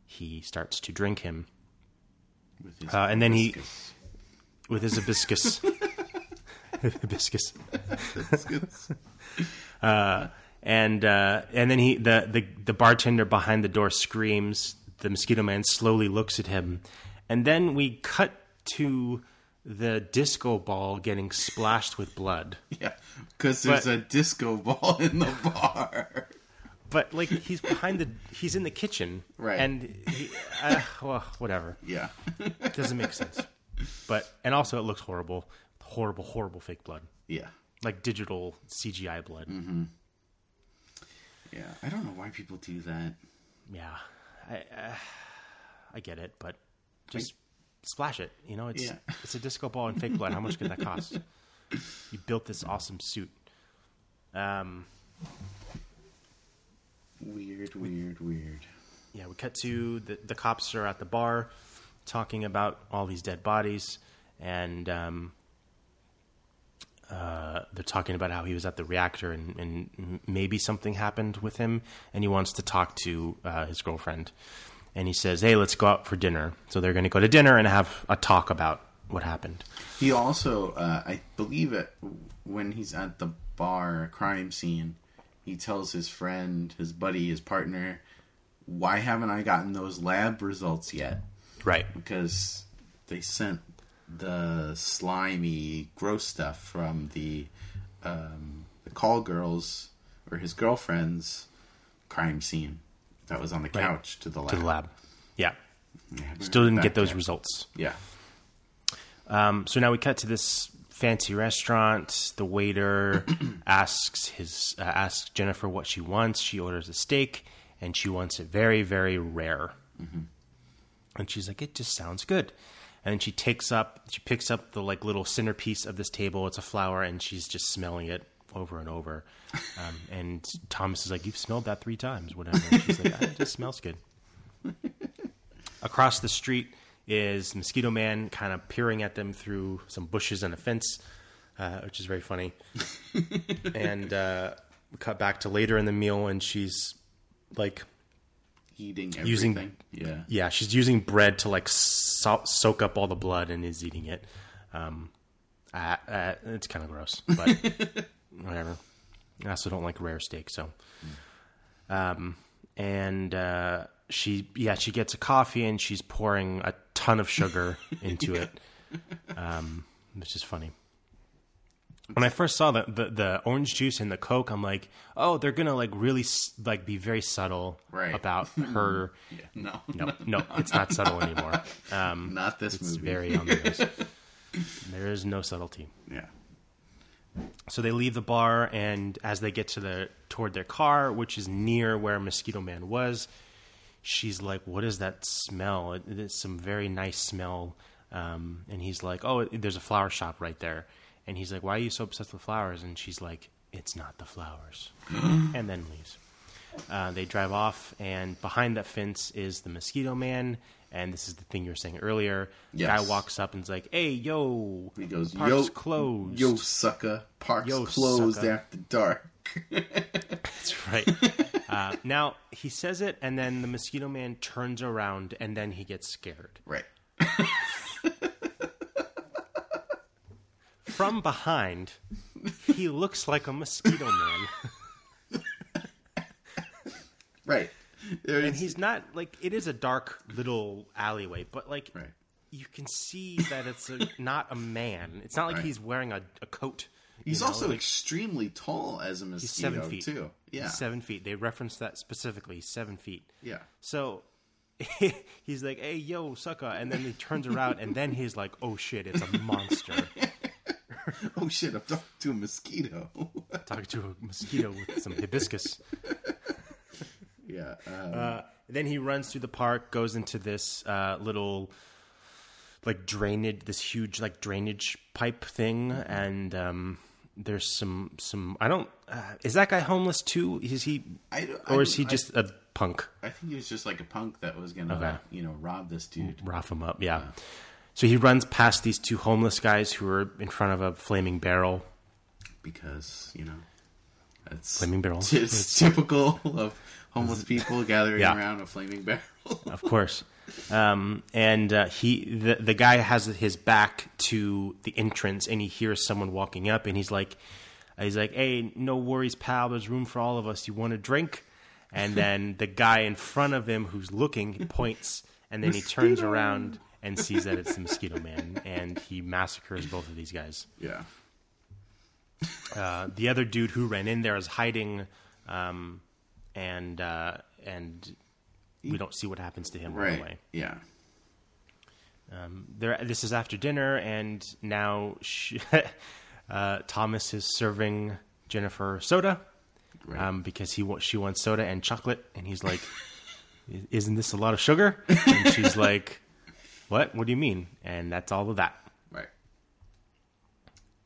he starts to drink him With his Uh, and then he- with his hibiscus. hibiscus. Hibiscus. and uh, and then he the, the the bartender behind the door screams the mosquito man slowly looks at him, and then we cut to the disco ball getting splashed with blood. Yeah, because there's But- a disco ball in the bar. But like he's behind the, he's in the kitchen, Right. And he, uh, well, whatever. Yeah, It doesn't make sense. But and also it looks horrible, horrible, horrible fake blood, yeah, like digital CGI blood. Mm-hmm. yeah. I don't know why people do that. Yeah, I, uh, I get it, but just splash it. You know, it's Yeah. it's a disco ball and fake blood. How much could that cost? You built this awesome suit. Um, Weird, weird, weird. yeah, we cut to the the cops are at the bar talking about all these dead bodies, and um, uh, they're talking about how he was at the reactor and, and maybe something happened with him, and he wants to talk to uh, his girlfriend. And he says, "Hey, let's go out for dinner." So they're going to go to dinner and have a talk about what happened. He also, uh, I believe it, when he's at the bar crime scene, he tells his friend, his buddy, his partner, "Why haven't I gotten those lab results yet?" Right. Because they sent the slimy, gross stuff from the um, the call girls or his girlfriend's crime scene that was on the Right. couch to the lab. To the lab. Yeah. Yeah, Still didn't get those guy. results. Yeah, Um, so now we cut to this fancy restaurant. The waiter asks his uh, asks Jennifer what she wants. She orders a steak, and she wants it very, very rare. And she's like, "It just sounds good." And she takes up, she picks up the like little centerpiece of this table. It's a flower, and she's just smelling it over and over. Um, and Thomas is like, "You've smelled that three times, whatever." And she's like, "Ah, "It just smells good." Across the street is Mosquito Man kind of peering at them through some bushes and a fence, uh, which is very funny. and uh, cut back to later in the meal, and she's like, eating everything. Using- yeah, yeah, she's using bread to like so- soak up all the blood and is eating it. Um, uh, uh, it's kind of gross, but whatever. I also don't like rare steak, so. Um, and uh, she, yeah, she gets a coffee and she's pouring a ton of sugar into it, um, which is funny. When I first saw the, the the orange juice and the coke, I'm like, oh, they're gonna like really like be very subtle Right. about her. yeah. No, No, no, it's not subtle anymore. Um, not this it's movie. very on the nose. There is no subtlety. yeah. So they leave the bar, and as they get to the toward their car, which is near where Mosquito Man was, she's like, "What is that smell? It, it's some very nice smell." Um, and he's like, "Oh, there's a flower shop right there." And he's like, "Why are you so obsessed with flowers?" And she's like, "It's not the flowers," and then leaves. Uh, they drive off, and behind that fence is the Mosquito Man. And this is the thing you were saying earlier. Yes. Guy walks up and's like, "Hey, yo, He goes, park's yo, closed." Yo, sucker. Park's Yo, closed sucker." after dark. That's right. uh, now he says it, and then the mosquito man turns around, and then he gets scared. Right. From behind, he looks like a mosquito man, Right. There's, and he's not like it is a dark little alleyway, but like Right. you can see that it's a, not a man. It's not like Right. he's wearing a, a coat. he's know, also like, extremely tall as a mosquito. he's seven feet too. Yeah. He's seven feet. They reference that specifically. Seven feet. Yeah. So he's like, "Hey, yo, sucker," and then he turns around, and then he's like, "Oh shit, it's a monster." Oh, shit. I'm talking to a mosquito. Talking to a mosquito with some hibiscus. Yeah. Um, Uh, then he runs through the park, goes into this uh, little like drainage, this huge like drainage pipe thing, and um, there's some some. I don't. Uh, is that guy homeless too? Is he, I I or is he just a punk? I think he was just like a punk that was going to, Okay. you know, rob this dude. rough him up. Yeah. So he runs past these two homeless guys who are in front of a flaming barrel. because you know it's Flaming barrel. It's typical of homeless people gathering Yeah. around a flaming barrel. of course. Um, and uh, he, the, the guy has his back to the entrance, and he hears someone walking up, and he's like, he's like, "Hey, no worries, pal. There's room for all of us. You want a drink?" and then the guy in front of him who's looking points, and then he turns around and sees that it's the Mosquito Man, and he massacres both of these guys. Yeah. Uh, the other dude who ran in there is hiding, um, and uh, and we don't see what happens to him right, Right. away. Yeah. Um, There, this is after dinner, and now she, uh, Thomas is serving Jennifer soda Right. um, because he she wants soda and chocolate, and he's like, "Isn't this a lot of sugar?" And she's like, "What? What do you mean?" And that's all of that. Right.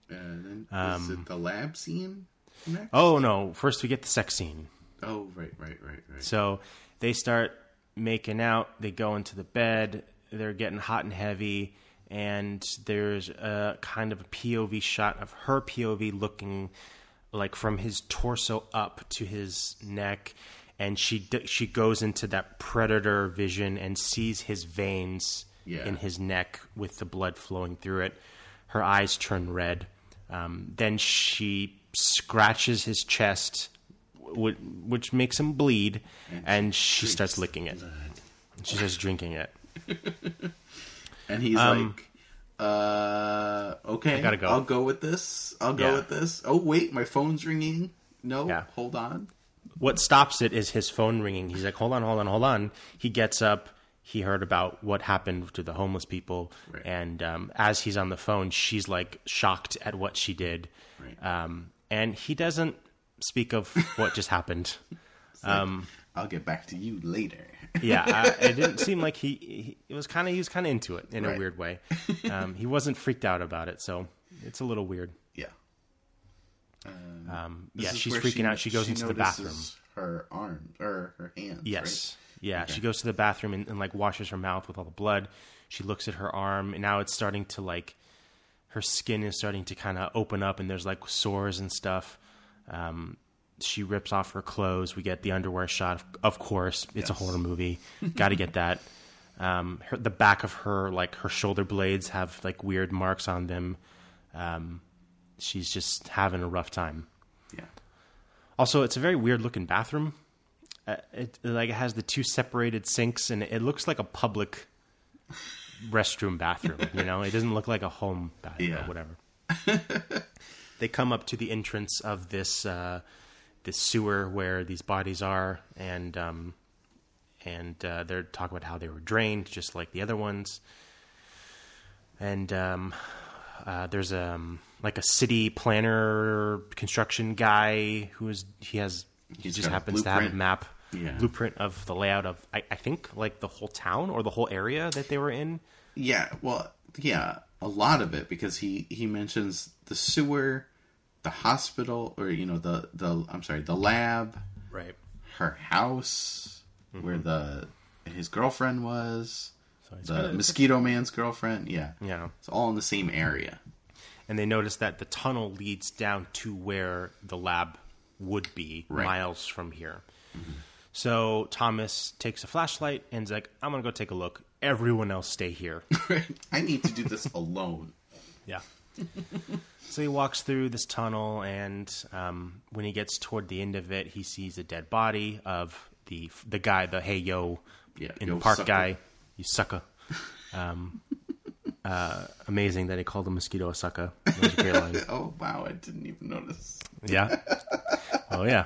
And then is it the lab scene next? Oh no! First, we get the sex scene. Oh, right, right, right, right. So they start making out. They go into the bed. They're getting hot and heavy. And there's a kind of a POV shot of her POV looking like from his torso up to his neck. And she she goes into that predator vision and sees his veins Yeah. in his neck with the blood flowing through it. Her eyes turn red. Um, then she scratches his chest, which makes him bleed, and she starts licking it. She starts drinking it. And he's Um, like, uh, okay, I gotta go. I'll go with this. I'll go Yeah. with this. Oh, wait, my phone's ringing. No, Yeah. hold on. What stops it is his phone ringing. He's like, "Hold on, hold on, hold on." He gets up. He heard about what happened to the homeless people, Right. and um, as he's on the phone, she's like shocked at what she did, Right. um, and he doesn't speak of what just happened. Um, I'll get back to you later. yeah, uh, it didn't seem like he. he it was kind of he was kind of into it in a weird way. Um, he wasn't freaked out about it, so it's a little weird. yeah. Um, This yeah, she's freaking she- out. She goes into the bathroom. Her arm or her hands. Yes. Yeah, Okay. she goes to the bathroom and, and like washes her mouth with all the blood. She looks at her arm, and now it's starting to like her skin is starting to kind of open up, and there's like sores and stuff. Um, she rips off her clothes. We get the underwear shot. Of course, it's a horror movie. Got to get that. Um, her, the back of her like her shoulder blades have like weird marks on them. Um, she's just having a rough time. Yeah. Also, it's a very weird looking bathroom. Uh, it like it has the two separated sinks, and it looks like a public restroom bathroom. You know, it doesn't look like a home bathroom Yeah. or whatever. they come up to the entrance of this uh, this sewer where these bodies are, and um, and uh, they're talking about how they were drained, just like the other ones. And um, uh, there's um like a city planner construction guy who is he has he just happens to have a map Yeah. blueprint of the layout of I, I think like the whole town or the whole area that they were in. Yeah, well, yeah, a lot of it because he he mentions the sewer, the hospital, or you know the the I'm sorry, the lab, Right. her house, where the his girlfriend was, So the kinda- mosquito man's girlfriend. Yeah, Yeah. it's all in the same area. And they notice that the tunnel leads down to where the lab would be Right. miles from here. Mm-hmm. So Thomas takes a flashlight and is like, I'm gonna go take a look. Everyone else stay here. I need to do this alone. Yeah. so he walks through this tunnel, and um, when he gets toward the end of it, he sees a dead body of the the guy, the hey yo, Yeah, in yo, the park sucker. guy, you sucker. Um, uh, amazing that he called the mosquito a sucker. A great line. Oh wow, I didn't even notice. Yeah. Oh yeah.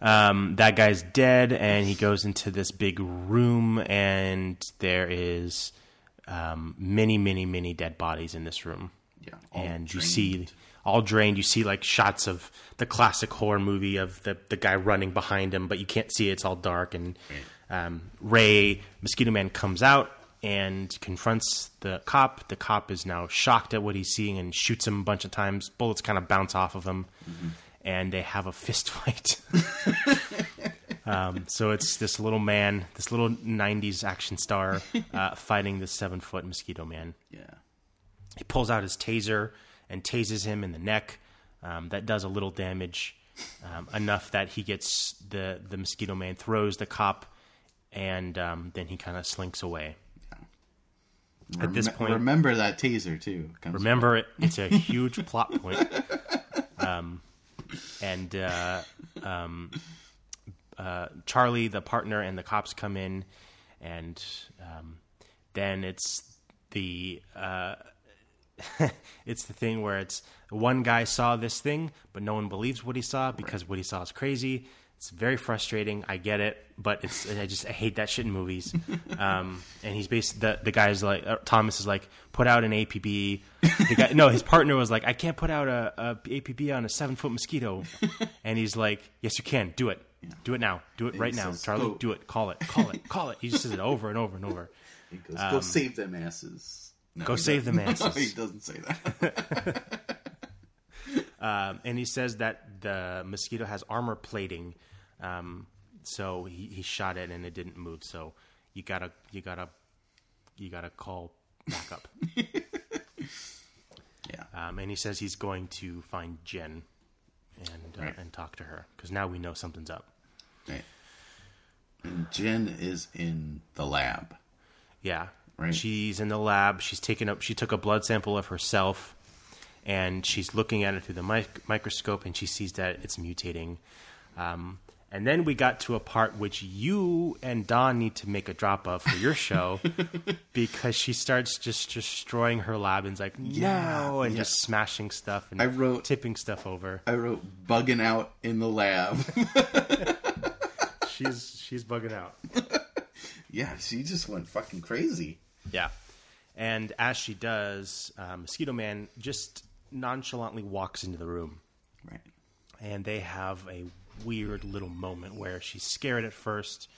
Um, that guy's dead, and he goes into this big room, and there is um, many, many, many dead bodies in this room. Yeah, and you drained. see all drained. You see like shots of the classic horror movie of the the guy running behind him, but you can't see it. It's all dark. And um, Ray Mosquito Man comes out and confronts the cop. The cop is now shocked at what he's seeing and shoots him a bunch of times. Bullets kind of bounce off of him, and they have a fist fight. Um, so it's this little man, this little '90s action star, uh, fighting this seven foot mosquito man Yeah, he pulls out his taser and tases him in the neck. Um, that does a little damage, um, enough that he gets the the mosquito man throws the cop, and um, then he kind of slinks away. At this point- remember that taser too. Remember it; it's a huge plot point. Um, and uh, um, uh, Charlie, the partner, and the cops come in, and um, then it's the uh, it's the thing where it's one guy saw this thing, but no one believes what he saw because what he saw is crazy. It's very frustrating. I get it, but it's I just I hate that shit in movies. Um, and he's based the the guy's like uh, Thomas is like put out an APB. The guy, no, his partner was like I can't put out a, a APB on a seven foot mosquito, and he's like Yes, you can. Do it. Do it now. Do it And right now, says, Charlie. "Go." Do it. Call it. Call it. Call it. He just says it over and over and over. He goes, "Go save them asses." No, Um, Go save them doesn't. No, asses. he doesn't say that. Um, and he says that the mosquito has armor plating, um, so he, he shot it and it didn't move. So you gotta you gotta you gotta call backup. yeah. um, and he says he's going to find Jen and uh, Right. and talk to her because now we know something's up. Right. And Jen is in the lab. Yeah. Right. She's in the lab. She's taken up. She took a blood sample of herself, and she's looking at it through the mic- microscope, and she sees that it's mutating. Um, and then we got to a part which you and Don need to make a drop of for your show, because she starts just destroying her lab and's like Yeah, no, and yeah. just smashing stuff and I wrote- tipping stuff over. I wrote bugging out in the lab. She's she's bugging out. yeah, she just went fucking crazy. Yeah. And as she does, uh, Mosquito Man just nonchalantly walks into the room. Right. And they have a weird little moment where she's scared at first.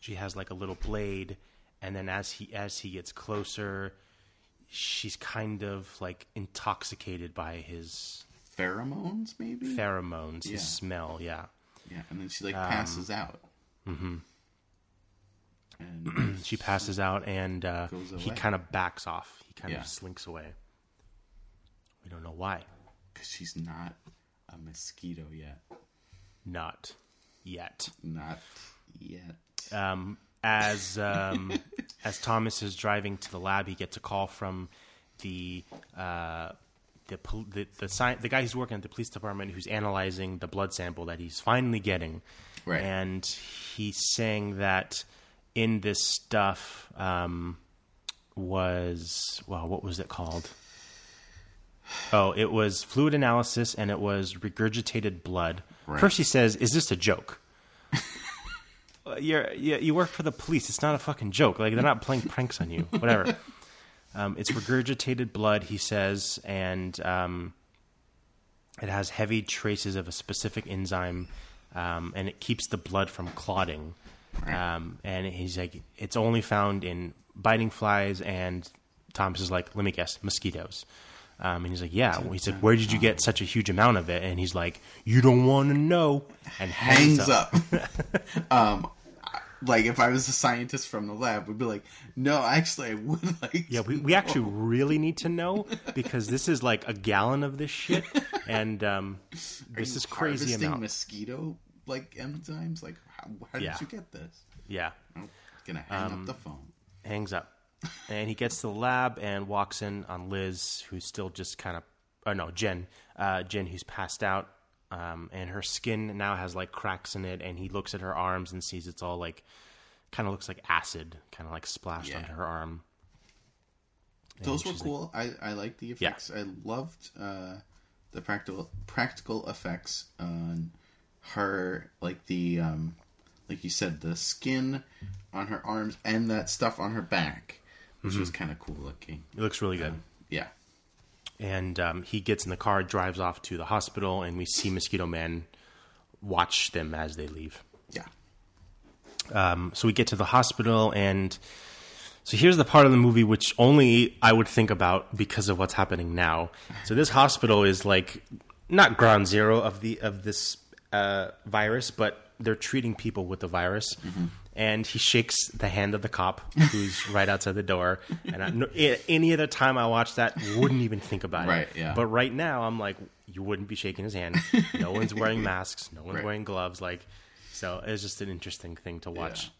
She has like a little blade. And then as he as he gets closer, she's kind of like intoxicated by his Pheromones, maybe? pheromones, Yeah. his smell. Yeah. yeah, and then she like Um, passes out. Mm-hmm. And She passes out and uh, he kind of backs off. He kind Yeah. of slinks away. We don't know why. because she's not a mosquito yet. Not yet. Not yet. um, as um, as Thomas is driving to the lab, he gets a call from the uh, the pol- the the, sci- the guy who's working at the police department who's analyzing the blood sample that he's finally getting, Right. and he's saying that in this stuff um, was well, what was it called? Oh, it was fluid analysis, and it was regurgitated blood. Right. First, he says, "Is this a joke?" You're, you you work for the police. It's not a fucking joke. Like they're not playing pranks on you. Whatever. Um, it's regurgitated blood, he says, and um, it has heavy traces of a specific enzyme, um, and it keeps the blood from clotting. Um, and he's like, it's only found in biting flies. And Thomas is like, let me guess, mosquitoes. Um, and he's like, yeah. Well, he's like, where did you get such a huge amount of it? And he's like, you don't want to know. And hangs, Hangs up. up. um, like if I was a scientist from the lab, we'd be like, no, actually, I would like. Yeah, we, we know." actually really need to know because this is like a gallon of this shit, and um, this is crazy amount. mosquito like enzymes. Like, how, how Yeah. did you get this? yeah, I'm gonna hang Um, up the phone. hangs up, and he gets to the lab and walks in on Liz, who's still just kind of, oh no, Jen, uh, Jen, who's passed out, um, and her skin now has like cracks in it, and he looks at her arms and sees it's all like, kind of looks like acid, kind of like splashed Yeah. onto her arm. Those were cool. I I like the effects. I loved uh, the practical practical effects on her, like the um, like you said, the skin on her arms and that stuff on her back, which was Mm-hmm. kind of cool looking. It looks really good. Yeah, and um, he gets in the car, drives off to the hospital, and we see Mosquito Man watch them as they leave. yeah. Um, so we get to the hospital, and so here's the part of the movie which only I would think about because of what's happening now. So this hospital is like not ground zero of the of this uh, virus, but they're treating people with the virus. And he shakes the hand of the cop who's right outside the door. And I, no, any other time I watch that, wouldn't even think about it. Right, yeah. But right now, I'm like, you wouldn't be shaking his hand. No one's wearing masks. No one's Right. wearing gloves. Like, so it's just an interesting thing to watch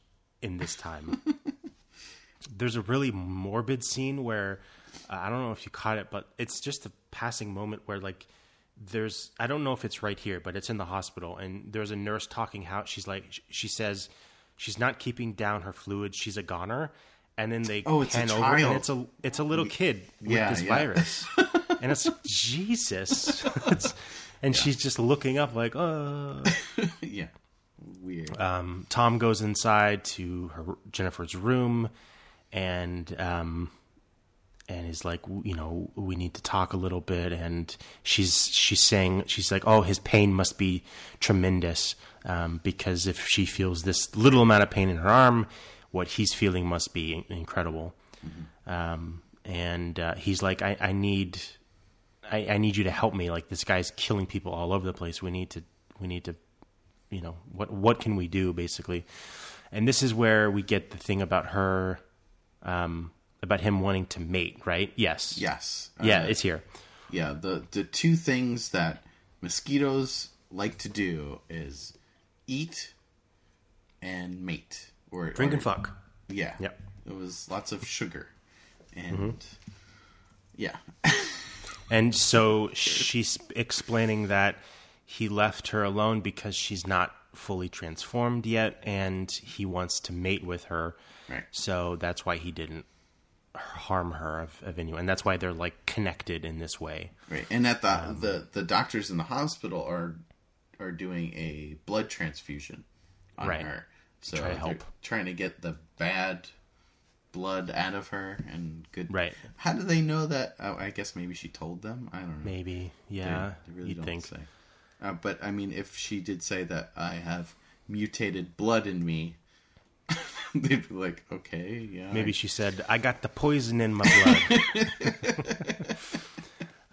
in this time. There's a really morbid scene where uh, I don't know if you caught it, but it's just a passing moment where like there's I don't know if it's right here, but it's in the hospital, and there's a nurse talking how she's like she says she's not keeping down her fluids, she's a goner, and then they Oh, it's a pan over child. and it's a it's a little kid with Yeah, this yeah. virus, and it's Jesus, It's- and she's just looking up like oh. yeah. Weird. um, Tom goes inside to her, Jennifer's room, and um, and is like, you know, we need to talk a little bit. And she's she's saying she's like, oh, his pain must be tremendous um, because if she feels this little amount of pain in her arm, what he's feeling must be in- incredible. Um, and uh, he's like, I, I need. I, I need you to help me. Like this guy's killing people all over the place. We need to. We need to you know what what can we do basically and this is where we get the thing about her um about him wanting to mate right yes yes. yeah Uh, it's here yeah. The the two things that mosquitoes like to do is eat and mate or drink or- and fuck Yeah. Yep. It was lots of sugar, and yeah, and so she's explaining that he left her alone because she's not fully transformed yet and he wants to mate with her Right. so that's why he didn't harm her of, of any and that's why they're like connected in this way right. And at the Um, the the doctors in the hospital are are doing a blood transfusion on Right. her, so Try they're help. trying to get the bad blood out of her and good. Right. How do they know that? Oh, I guess maybe she told them. I don't know. maybe yeah they really you'd don't think say. Uh, but I mean, if she did say that I have mutated blood in me, they'd be like, okay, yeah, Maybe she said, "I got the poison in my blood."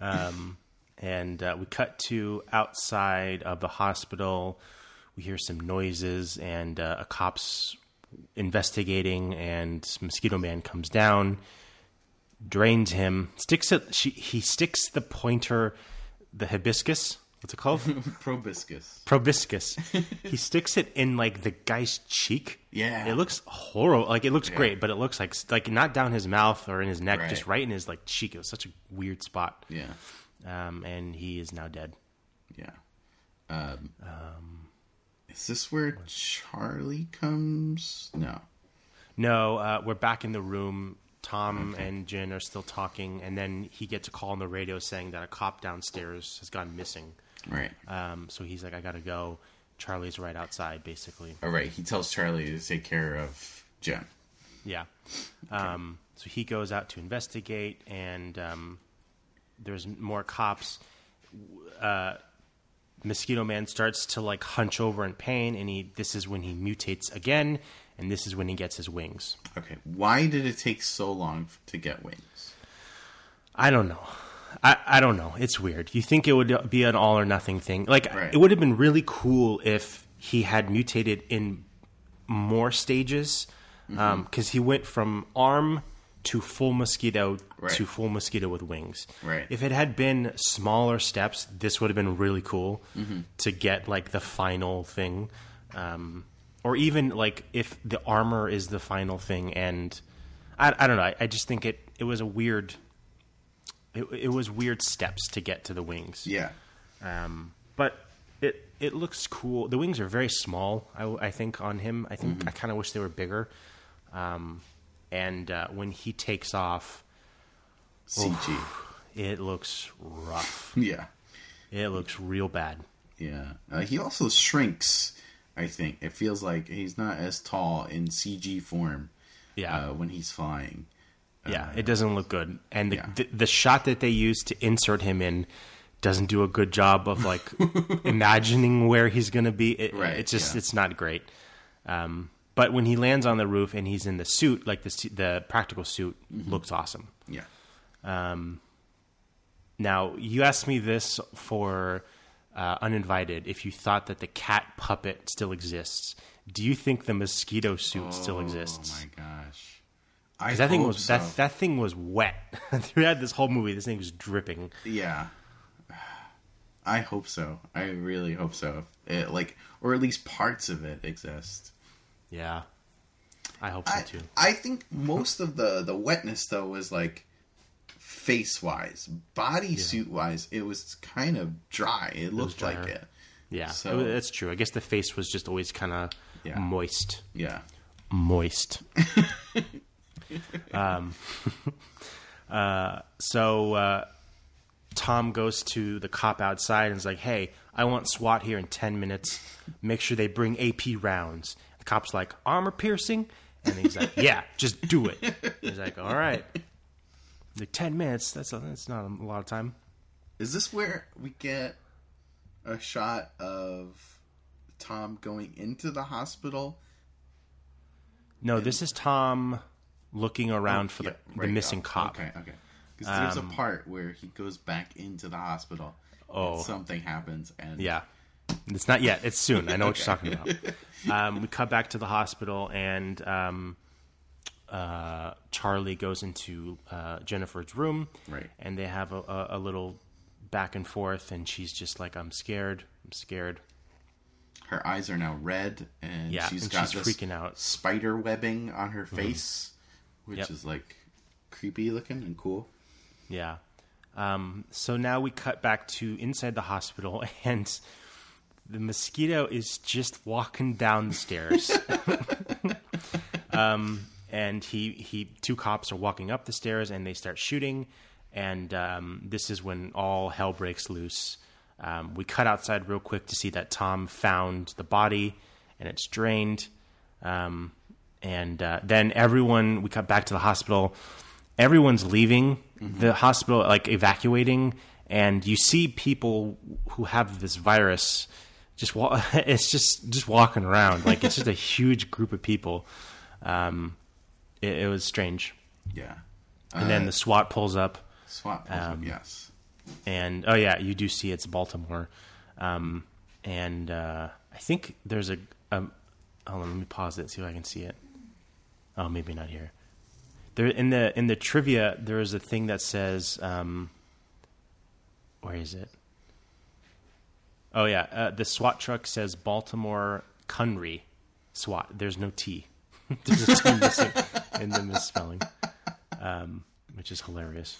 um, and uh, we cut to outside of the hospital. We hear some noises, and uh, a cop's investigating. And Mosquito Man comes down, drains him, sticks it. She, he sticks the pointer, the hibiscus. What's it called? proboscis. proboscis. he sticks it in like the guy's cheek. Yeah. it looks horrible. Like it looks great, but it looks like like not down his mouth or in his neck, Right. just right in his like cheek. It was such a weird spot. Yeah, Um, and he is now dead. yeah. Um, is this where Charlie comes? No. No, uh, we're back in the room. Tom and Jen are still talking, and then he gets a call on the radio saying that a cop downstairs has gone missing. Right. Um, so he's like, "I gotta go." Charlie's right outside, basically. All right. He tells Charlie to take care of Jen. Yeah. Um, so he goes out to investigate, and um, there's more cops. Uh, Mosquito Man starts to like hunch over in pain, and he. This is when he mutates again, and this is when he gets his wings. Okay. Why did it take so long to get wings? I don't know. I, I don't know. It's weird. You think it would be an all or nothing thing? Like Right. it would have been really cool if he had mutated in more stages, Mm-hmm. because he went from arm to full mosquito Right. to full mosquito with wings. Right. If it had been smaller steps, this would have been really cool Mm-hmm. to get like the final thing, um, or even like if the armor is the final thing. And I, I don't know. I, I just think it it was a weird. It, it was weird steps to get to the wings. Yeah. Um, but it it looks cool. The wings are very small. I, I think on him. I think I kind of wish they were bigger. Um, and uh, when he takes off, CG. it looks rough. Yeah. It looks real bad. Yeah. Uh, he also shrinks. I think it feels like he's not as tall in CG form. Yeah. Uh, when he's flying. Yeah, it doesn't look good. And the, yeah. the the shot that they use to insert him in doesn't do a good job of like imagining where he's going to be. It, Right, It's just yeah. it's not great. Um, but when he lands on the roof and he's in the suit, like the the practical suit, Mm-hmm. looks awesome. Yeah. Now you asked me this for uh, uninvited. If you thought that the cat puppet still exists, do you think the mosquito suit still exists? Oh my gosh. I Because that thing was so. that that thing was wet throughout this whole movie. This thing was dripping. Yeah. I hope so. I really hope so. It, like, or at least parts of it exist. Yeah, I hope so I, too. I think most of the the wetness though was like face wise, bodysuit wise, it was kind of dry. It looked like it. Yeah, So- that's true. I guess the face was just always kind of Yeah. moist. Yeah. moist. um, uh, so uh, Tom goes to the cop outside and is like, "Hey, I want SWAT here in ten minutes. Make sure they bring AP rounds." The cop's like, "Armor piercing," and he's like, "Yeah, just do it." He's like, "All right." Like ten minutes. That's that's not a lot of time. Is this where we get a shot of Tom going into the hospital? No, this is Tom looking around for Yeah, the, right. the missing Oh, cop. Okay, okay. Because there's a part where he goes back into the hospital. Oh. something happens, and Yeah. It's not yet. It's soon. I know what you're talking about. Um, we cut back to the hospital, and um, uh, Charlie goes into uh, Jennifer's room, Right. and they have a, a, a little back and forth, and she's just like, "I'm scared. I'm scared." her eyes are now red, and Yeah, she's and got she's this freaking out. Mm-hmm. spider webbing on her face, which Yep. is like creepy looking and cool. Yeah. Um, so now we cut back to inside the hospital, and the mosquito is just walking down the stairs. um, and he, he, two cops are walking up the stairs, and they start shooting. And um, this is when all hell breaks loose. Um, we cut outside real quick to see that Tom found the body, and it's drained. Um, and uh, then everyone, we cut back to the hospital. Everyone's leaving the hospital, like evacuating, and you see people who have this virus just wa- it's just just walking around like it's just a huge group of people. Um, it, it was strange. Yeah. And then the SWAT pulls up, SWAT pulls um, up, yes. and oh yeah, you do see it's Baltimore, um, and uh, I think there's a, a. Hold on, let me pause it, see if I can see it. Oh, maybe not here. There in the in the trivia, there is a thing that says, um, where is it? Oh yeah, uh, the SWAT truck says Baltimore Cunry SWAT. There's no T. There's a T missing in the misspelling, um, which is hilarious.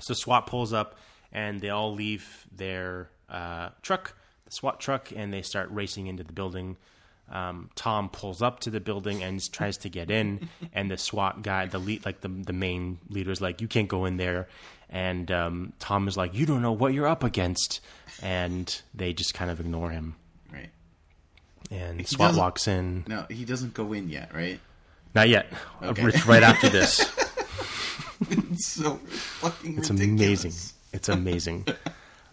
So SWAT pulls up and they all leave their uh, truck, the SWAT truck, and they start racing into the building. Um, Tom pulls up to the building and tries to get in, and the SWAT guy, the lead, like the the main leader, is like, "You can't go in there." And um, Tom is like, "You don't know what you're up against," and they just kind of ignore him. Right. And He SWAT walks in. No, he doesn't go in yet, right? Not yet. Okay. It's right after this. It's so fucking It's ridiculous. amazing. It's amazing.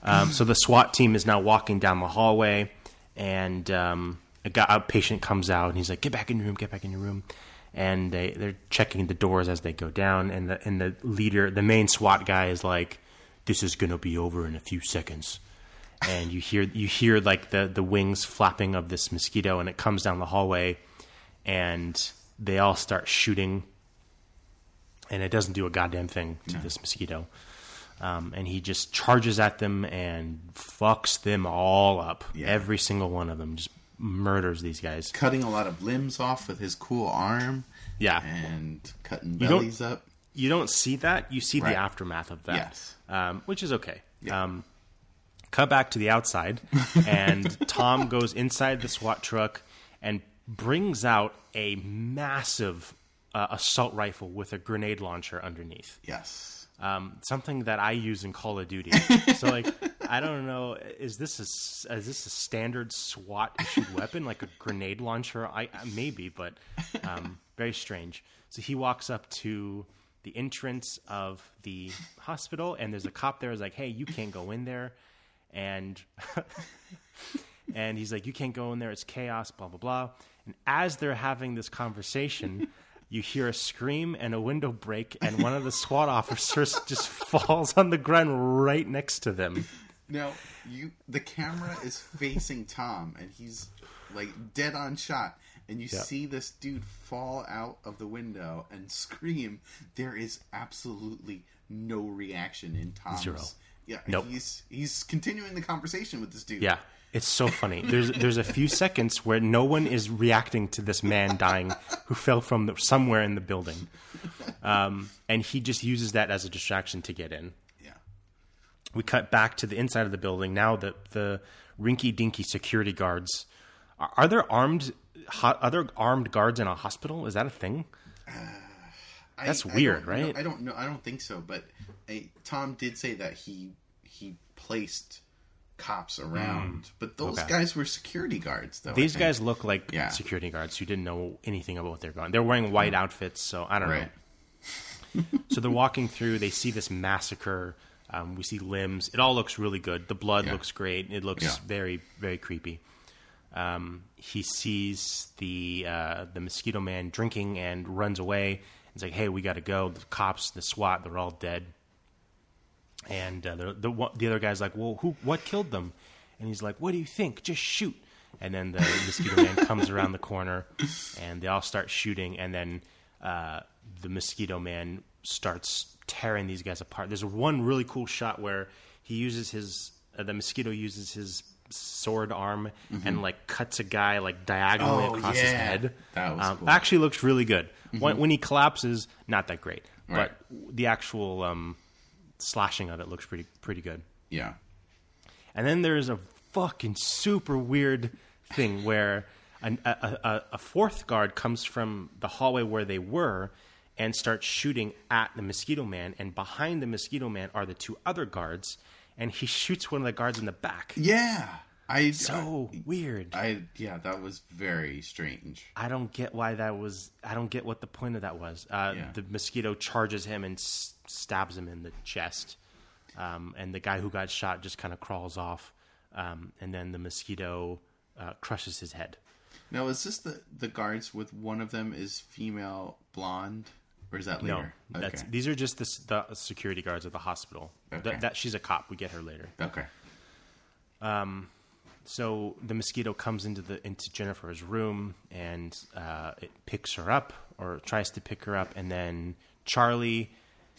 um, so the SWAT team is now walking down the hallway, and um, a, guy, a patient comes out, and he's like, "Get back in your room. Get back in your room." And they they're checking the doors as they go down, and the and the leader, the main SWAT guy, is like, "This is gonna be over in a few seconds." And you hear you hear like the the wings flapping of this mosquito, and it comes down the hallway, and they all start shooting and it doesn't do a goddamn thing to this mosquito. Um, and he just charges at them and fucks them all up. Yeah. Every single one of them just murders these guys. Cutting a lot of limbs off with his cool arm Yeah, and cutting don't- bellies up. you don't see that. You see Right. the aftermath of that, Yes. um, which is okay. Yeah. Um, cut back to the outside, and Tom goes inside the SWAT truck and brings out a massive uh, assault rifle with a grenade launcher underneath. Yes. um, something that I use in Call of Duty. so like, I don't know, is this a is this a standard SWAT issued weapon like a grenade launcher? I maybe, but um, very strange. So he walks up to the entrance of the hospital, and there's a cop there. Is like, hey, you can't go in there, and and he's like, you can't go in there. It's chaos. Blah blah blah. And as they're having this conversation. You hear a scream and a window break, and one of the SWAT officers just falls on the ground right next to them. Now, you the camera is facing Tom, and he's like dead on shot, and you Yeah. see this dude fall out of the window and scream. There is absolutely no reaction in Tom's Zero. Yeah, Nope. he's he's continuing the conversation with this dude. Yeah, it's so funny. There's there's a few seconds where no one is reacting to this man dying who fell from the, somewhere in the building, um, and he just uses that as a distraction to get in. We cut back to the inside of the building. Now the the rinky dinky security guards are, are there armed ho- other armed guards in a hospital? Is that a thing? I- That's I weird, don't right? know- I don't know. I don't think so. But uh, Tom did say that he he placed cops around, but those Mm. Okay. guys were security guards. Though These guys look like Yeah. security guards who didn't know anything about what they're going. They're wearing white outfits, so I don't know. So they're walking through. They see this massacre. Um, we see limbs. It all looks really good. The blood Yeah. looks great. It looks Yeah. very, very creepy. Um, he sees the uh, the mosquito man drinking and runs away. He's like, "Hey, we got to go." The cops, the SWAT, they're all dead. And uh, the, the the other guy's like, "Well, who? What killed them?" And he's like, "What do you think? Just shoot." And then the mosquito man comes around the corner, and they all start shooting. And then uh, the mosquito man starts tearing these guys apart. There's one really cool shot where he uses his uh, the mosquito uses his sword arm and like cuts a guy like diagonally Oh, across his head. That was um, cool. Actually, looks really good. When, when he collapses, not that great, Right. but the actual um, slashing of it looks pretty pretty good. Yeah, And then there's a fucking super weird thing where an, a, a, a fourth guard comes from the hallway where they were and starts shooting at the mosquito man. And behind the mosquito man are the two other guards, and he shoots one of the guards in the back. yeah. I So weird. I yeah, that was very strange. I don't get why that was. I don't get what the point of that was. Uh, Yeah. The mosquito charges him and s- stabs him in the chest, um, and the guy who got shot just kind of crawls off, um, and then the mosquito uh, crushes his head. Now, is this the the guards with one of them is female blonde, or is that No, later? that's okay. these are just the, the security guards at the hospital. Okay. That, that she's a cop. We get her later. okay. So the mosquito comes into the into Jennifer's room and uh, it picks her up or tries to pick her up, and then Charlie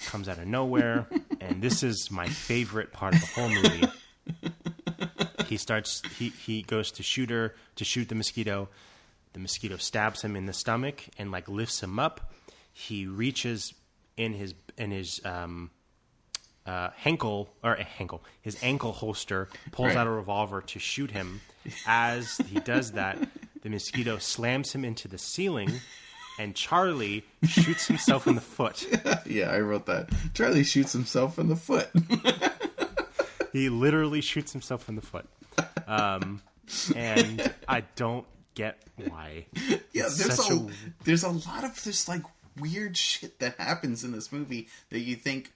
comes out of nowhere, and this is my favorite part of the whole movie. he starts he he goes to shoot her to shoot the mosquito. The mosquito stabs him in the stomach and like lifts him up. He reaches in his in his um, uh, Henkel or Henkel, his ankle holster, pulls Right. out a revolver to shoot him. As he does that, the mosquito slams him into the ceiling, and Charlie shoots himself in the foot. Yeah, I wrote that. Charlie shoots himself in the foot. He literally shoots himself in the foot, um, and I don't get why. yeah, there's a, a- there's a lot of this like weird shit that happens in this movie that you think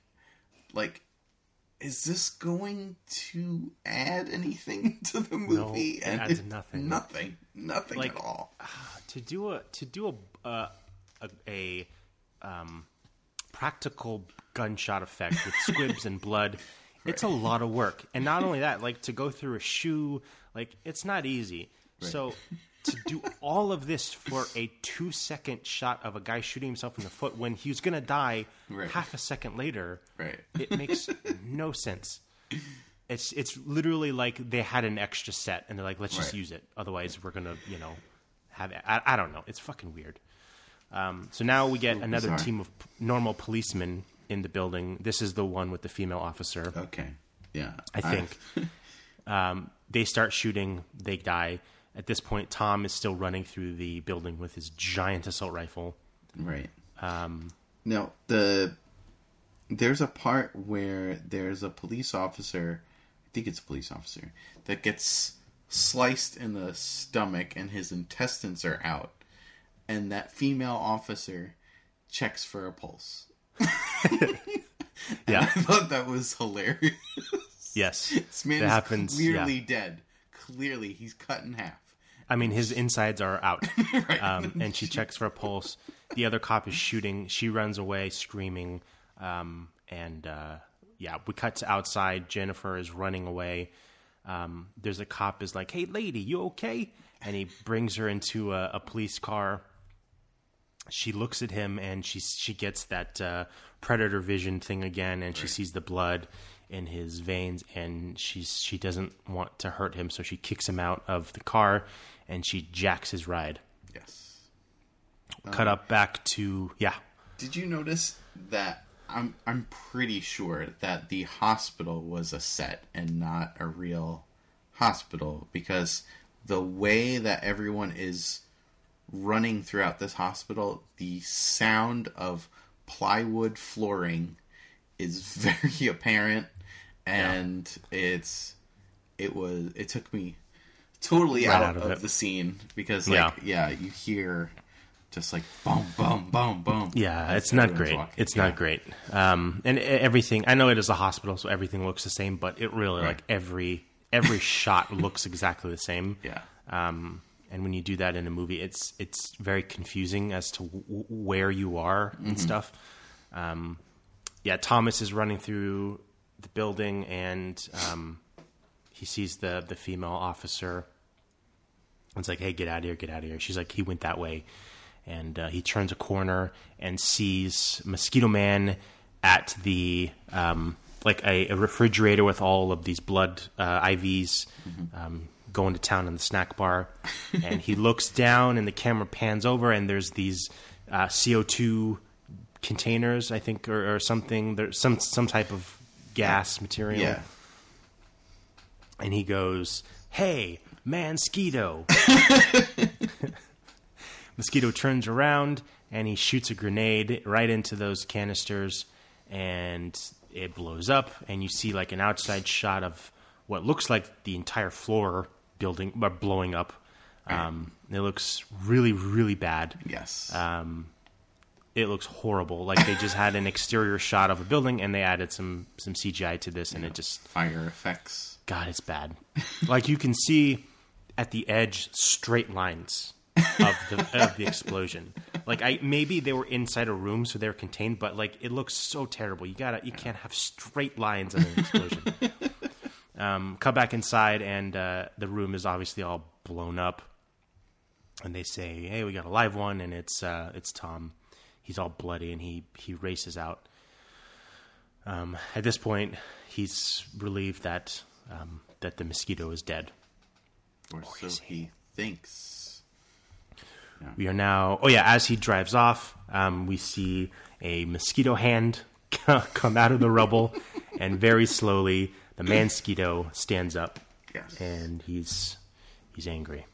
like is this going to add anything to the movie? it adds it- nothing. Nothing. Nothing Like- at all. to do a to do a uh, a, a um, practical gunshot effect with squibs and blood it's a lot of work and not only that like to go through a shoe like it's not easy so to do all of this for a two second shot of a guy shooting himself in the foot when he's going to die Right. half a second later Right. it makes no sense it's it's literally like they had an extra set and they're like let's just Right. use it otherwise we're gonna you know have it. I, I don't know it's fucking weird um, so now we get another bizarre. team of p- normal policemen in the building this is the one with the female officer Okay. Yeah. I think. um, they start shooting, they die. At this point, Tom is still running through the building with his giant assault rifle. Right. Um, Now the there's a part where there's a police officer, I think it's a police officer, that gets sliced in the stomach and his intestines are out, and that female officer checks for a pulse. yeah, I thought that was hilarious. yes, This man that is happens. clearly Yeah. dead. Clearly, he's cut in half. I mean, his insides are out, um, and she checks for a pulse. The other cop is shooting. She runs away, screaming, um, and uh, yeah, we cut to outside. Jennifer is running away. Um, there's a cop is like, "Hey, lady, you okay?" And he brings her into a, a police car. She looks at him and she she gets that uh, predator vision thing again, and she sees the blood, in his veins, and she's she doesn't want to hurt him, so she kicks him out of the car, and she jacks his ride. Yes. Cut um, up back to yeah, Did you notice that I'm I'm pretty sure that the hospital was a set and not a real hospital because the way that everyone is running throughout this hospital, the sound of plywood flooring is very apparent and it's it was it took me totally Right out, out of of, the scene because like yeah, you hear just like boom boom boom boom Yeah, it's not great. walking. It's Yeah. not great. Um, and everything. I know it is a hospital, so everything looks the same. But it really Right. like every every shot looks exactly the same. Yeah. Um, and when you do that in a movie, it's it's very confusing as to w- where you are and stuff. Um, yeah, Thomas is running through the building, and um, he sees the the female officer. It's like, hey, get out of here, get out of here. She's like, he went that way. And uh, he turns a corner and sees Mosquito Man at the, um, like a, a refrigerator with all of these blood uh, IVs um, going to town in the snack bar. and he looks down and the camera pans over and there's these uh, CO2 containers, I think, or, or something. There's some, some type of gas material Yeah. And he goes, "Hey, Mansquito." Mosquito turns around and he shoots a grenade right into those canisters, and it blows up. And you see like an outside shot of what looks like the entire floor building, but blowing up. Um, it looks really, really bad. Yes. Um, it looks horrible. Like they just had an exterior shot of a building and they added some some CGI to this, and it just Fire effects. God, it's bad. like you can see at the edge straight lines of the of the explosion. Like I maybe they were inside a room so they're contained, but like it looks so terrible. You gotta you can't have straight lines of an explosion. um, cut back inside and uh, the room is obviously all blown up. And they say, "Hey, we got a live one," and it's uh, it's Tom. He's all bloody and he he races out. Um, at this point, he's relieved that um, that the mosquito is dead. Or so he thinks. We are now. Oh yeah, as he drives off, um, we see a mosquito hand come out of the rubble, and very slowly the mosquito stands up, Yes. and he's he's angry.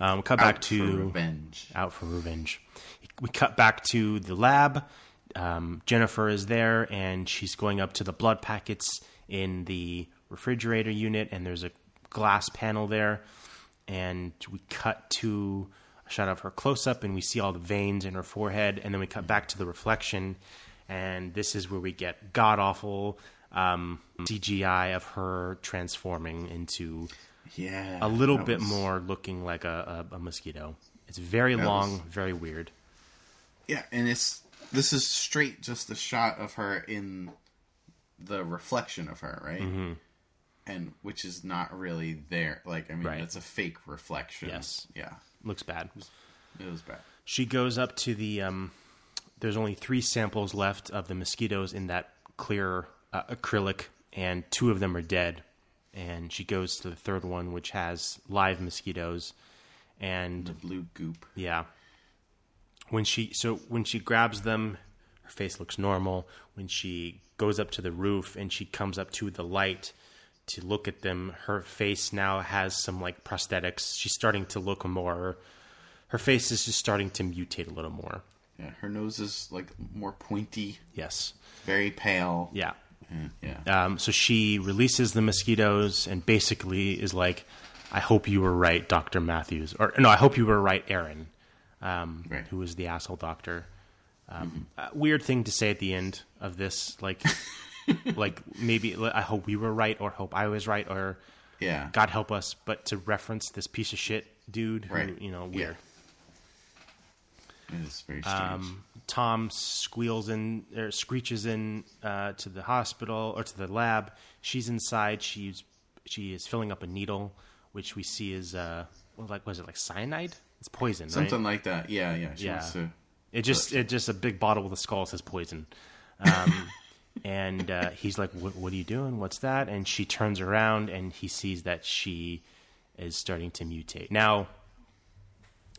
um, cut back to for revenge. out for revenge. We cut back to the lab. Um, Jennifer is there, and she's going up to the blood packets in the refrigerator unit, and there's a glass panel there. And we cut to a shot of her close up, and we see all the veins in her forehead, and then we cut back to the reflection, and this is where we get god awful um, CGI of her transforming into Yeah. a little bit was- more looking like a, a, a mosquito. It's very long, was- very weird. Yeah, and it's this is straight just a shot of her in the reflection of her, right? Mm-hmm. And which is not really there. Like, I mean, Right. it's a fake reflection. Yes. Yeah. Looks bad. It was bad. She goes up to the. Um, there's only three samples left of the mosquitoes in that clear uh, acrylic, and two of them are dead. And she goes to the third one, which has live mosquitoes, and The blue goop. Yeah. When she so when she grabs them, her face looks normal. When she goes up to the roof and she comes up to the light to look at them, her face now has some like prosthetics. She's starting to look more her face is just starting to mutate a little more. Yeah, her nose is like more pointy, Yes. very pale. Yeah. Yeah. Um, so she releases the mosquitoes and basically is like, I hope you were right, Dr. Matthews. Or, no, I hope you were right, Aaron, um, Right. who was the asshole doctor. Um, uh, weird thing to say at the end of this. Like, like maybe I hope we were right or hope I was right or yeah. God help us, but to reference this piece of shit dude who, Right. you know, Yeah. weird. It is very strange. Um, Tom squeals in or screeches in uh, to the hospital or to the lab. She's inside. She's she is filling up a needle, which we see is uh, like was it like cyanide? It's poison, Something right? like that. Yeah, yeah. She Yeah. to. It just it just a big bottle with a skull says poison. Um, and uh, he's like, what, "What are you doing? What's that?" And she turns around, and he sees that she is starting to mutate. Now,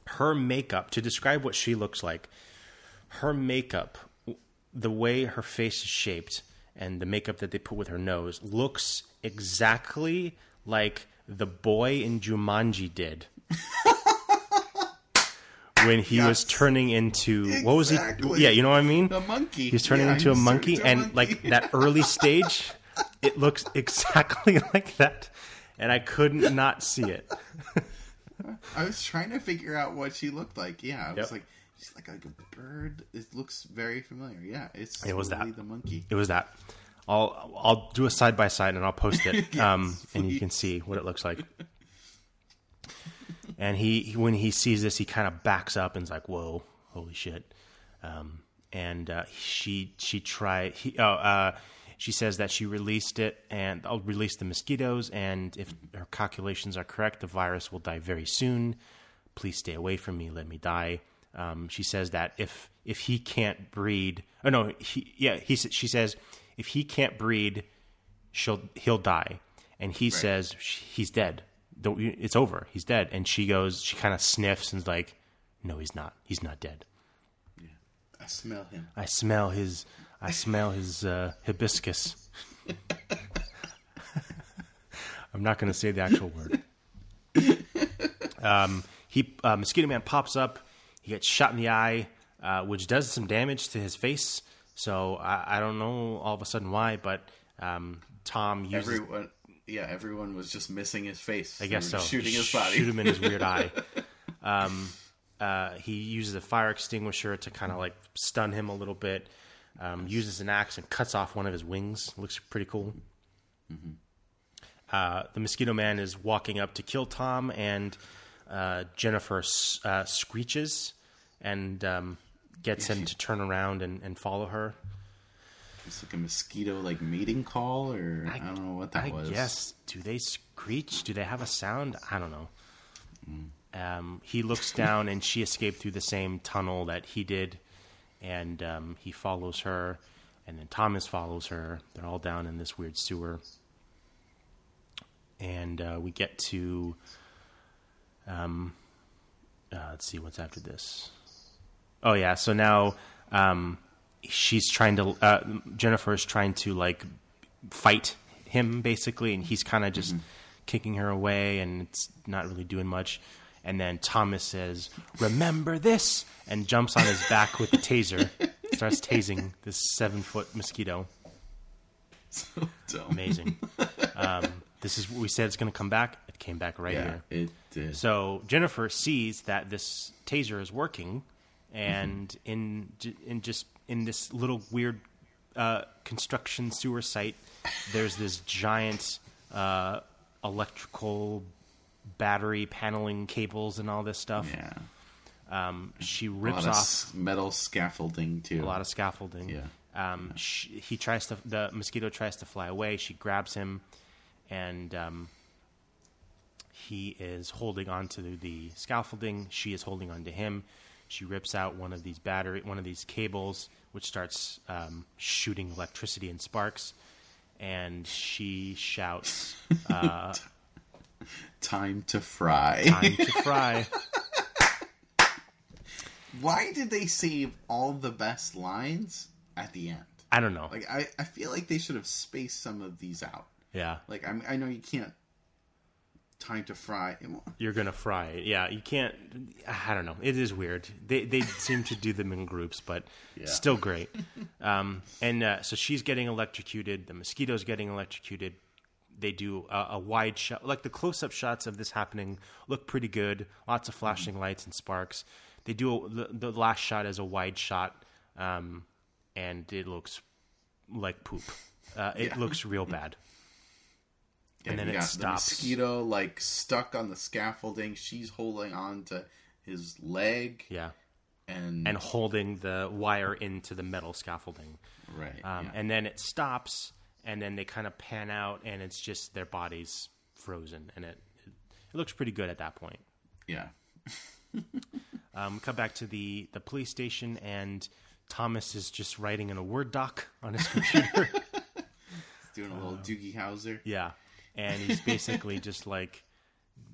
her makeup to describe what she looks like, her makeup, the way her face is shaped, and the makeup that they put with her nose looks exactly like the boy in Jumanji did. when he was turning into what was he? Yeah, you know what I mean. A monkey. He's turning Yeah, into a monkey, turning and a like that early stage, it looks exactly like that, and I couldn't not see it. I was trying to figure out what she looked like. Yeah, I was Yep. like, she's like, like a bird. It looks very familiar. Yeah, it's It was that. the monkey. It was that. I'll I'll do a side by side and I'll post it, Yes, um, and you can see what it looks like. And he, when he sees this, he kind of backs up and's like, "Whoa, holy shit!" Um, and uh, she she try he oh uh, she says that she released it and I'll release the mosquitoes, and if her calculations are correct, the virus will die very soon. Please stay away from me. Let me die. Um, she says that if if he can't breed, oh no, he yeah he she says if he can't breed, she'll he'll die, and he says he's dead. It's over. He's dead. And she goes, she kind of sniffs and's like, no, he's not. He's not dead. Yeah. I smell him. I smell his I smell his uh, hibiscus. I'm not going to say the actual word. Um, he uh, mosquito man pops up. He gets shot in the eye, uh, which does some damage to his face. So I, I don't know all of a sudden why, but um, Tom uses. Everyone, yeah, everyone was just missing his face. I guess so. Shooting his body. Shoot him in his weird eye. Um, uh, he uses a fire extinguisher to kind of like stun him a little bit. Um, uses an axe and cuts off one of his wings. Looks pretty cool. Uh, the mosquito man is walking up to kill Tom, and uh, Jennifer s- uh, screeches and um, gets him to turn around and, and follow her. It's like a mosquito like mating call, or I, don't know what that I was. guess. Do they screech? Do they have a sound? I don't know. Um, he looks down, and she escaped through the same tunnel that he did, and um, he follows her, and then Thomas follows her. They're all down in this weird sewer, and uh, we get to. Um, uh, let's see what's after this. Oh yeah, so now um, she's trying to. Uh, Jennifer is trying to like fight him basically, and he's kind of just kicking her away, and it's not really doing much. And then Thomas says, "Remember this," and jumps on his back with the taser, starts tasing this seven foot mosquito. So dumb. Amazing. um, this is what we said it's going to come back. It came back right Yeah, here. it did. So Jennifer sees that this taser is working, and in in just in this little weird uh, construction sewer site, there's this giant uh, electrical battery paneling cables and all this stuff. yeah, Um, she a rips lot of off metal scaffolding too. a lot of scaffolding. Yeah. Um, she, he tries to. The mosquito tries to fly away. She grabs him, and um, he is holding onto the scaffolding. She is holding onto him. She rips out one of these battery, one of these cables, which starts um, shooting electricity and sparks. And she shouts, uh, Time to fry. "Time to fry!" Why did they save all the best lines at the end? I don't know. Like I, I feel like they should have spaced some of these out. yeah, Like I'm, I know you can't. Time to fry. You're gonna fry it. Yeah, you can't. I don't know. It is weird. They they seem to do them in groups, but Yeah. still great. Um, and uh, so she's getting electrocuted. The mosquito's getting electrocuted. They do a, a wide shot, like the close-up shots of this happening look pretty good. Lots of flashing lights and sparks. They do a, the, the last shot as a wide shot, um, and it looks like poop. Uh, it Yeah. looks real bad. And then you it stops. The mosquito like stuck on the scaffolding. She's holding on to his leg, Yeah. and and holding the wire into the metal scaffolding. right, Um, yeah. And then it stops, and then they kind of pan out, and it's just their bodies frozen, and it it, it looks pretty good at that point. yeah, Um, come back to the the police station, and Thomas is just writing in a Word doc on his computer. Doing a little Doogie Howser. yeah, and he's basically just like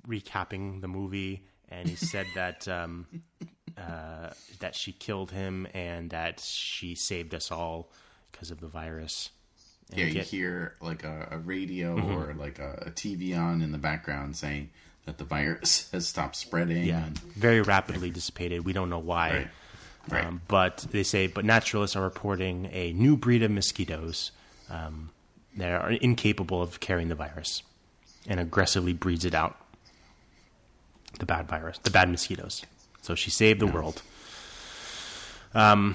recapping the movie, and he said that um, uh, that she killed him and that she saved us all because of the virus. And Yeah, you get- hear like a, a radio Mm-hmm. or like a, a TV on in the background saying that the virus has stopped spreading. yeah, and- very rapidly dissipated. We don't know why. Right. Right. Um, but they say, but naturalists are reporting a new breed of mosquitoes um, that are incapable of carrying the virus and aggressively breeds it out. The bad virus, the bad mosquitoes. So she saved the world.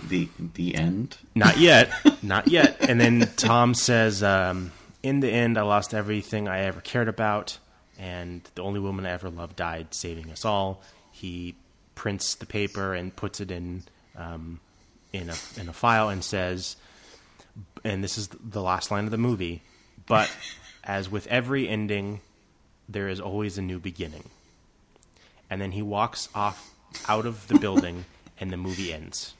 the the end. Not yet, not yet. And then Tom says, um, "In the end, I lost everything I ever cared about, and the only woman I ever loved died, saving us all." He prints the paper and puts it in um, in a in a file and says, and this is the last line of the movie. But as with every ending, there is always a new beginning. And then he walks off out of the building, and the movie ends.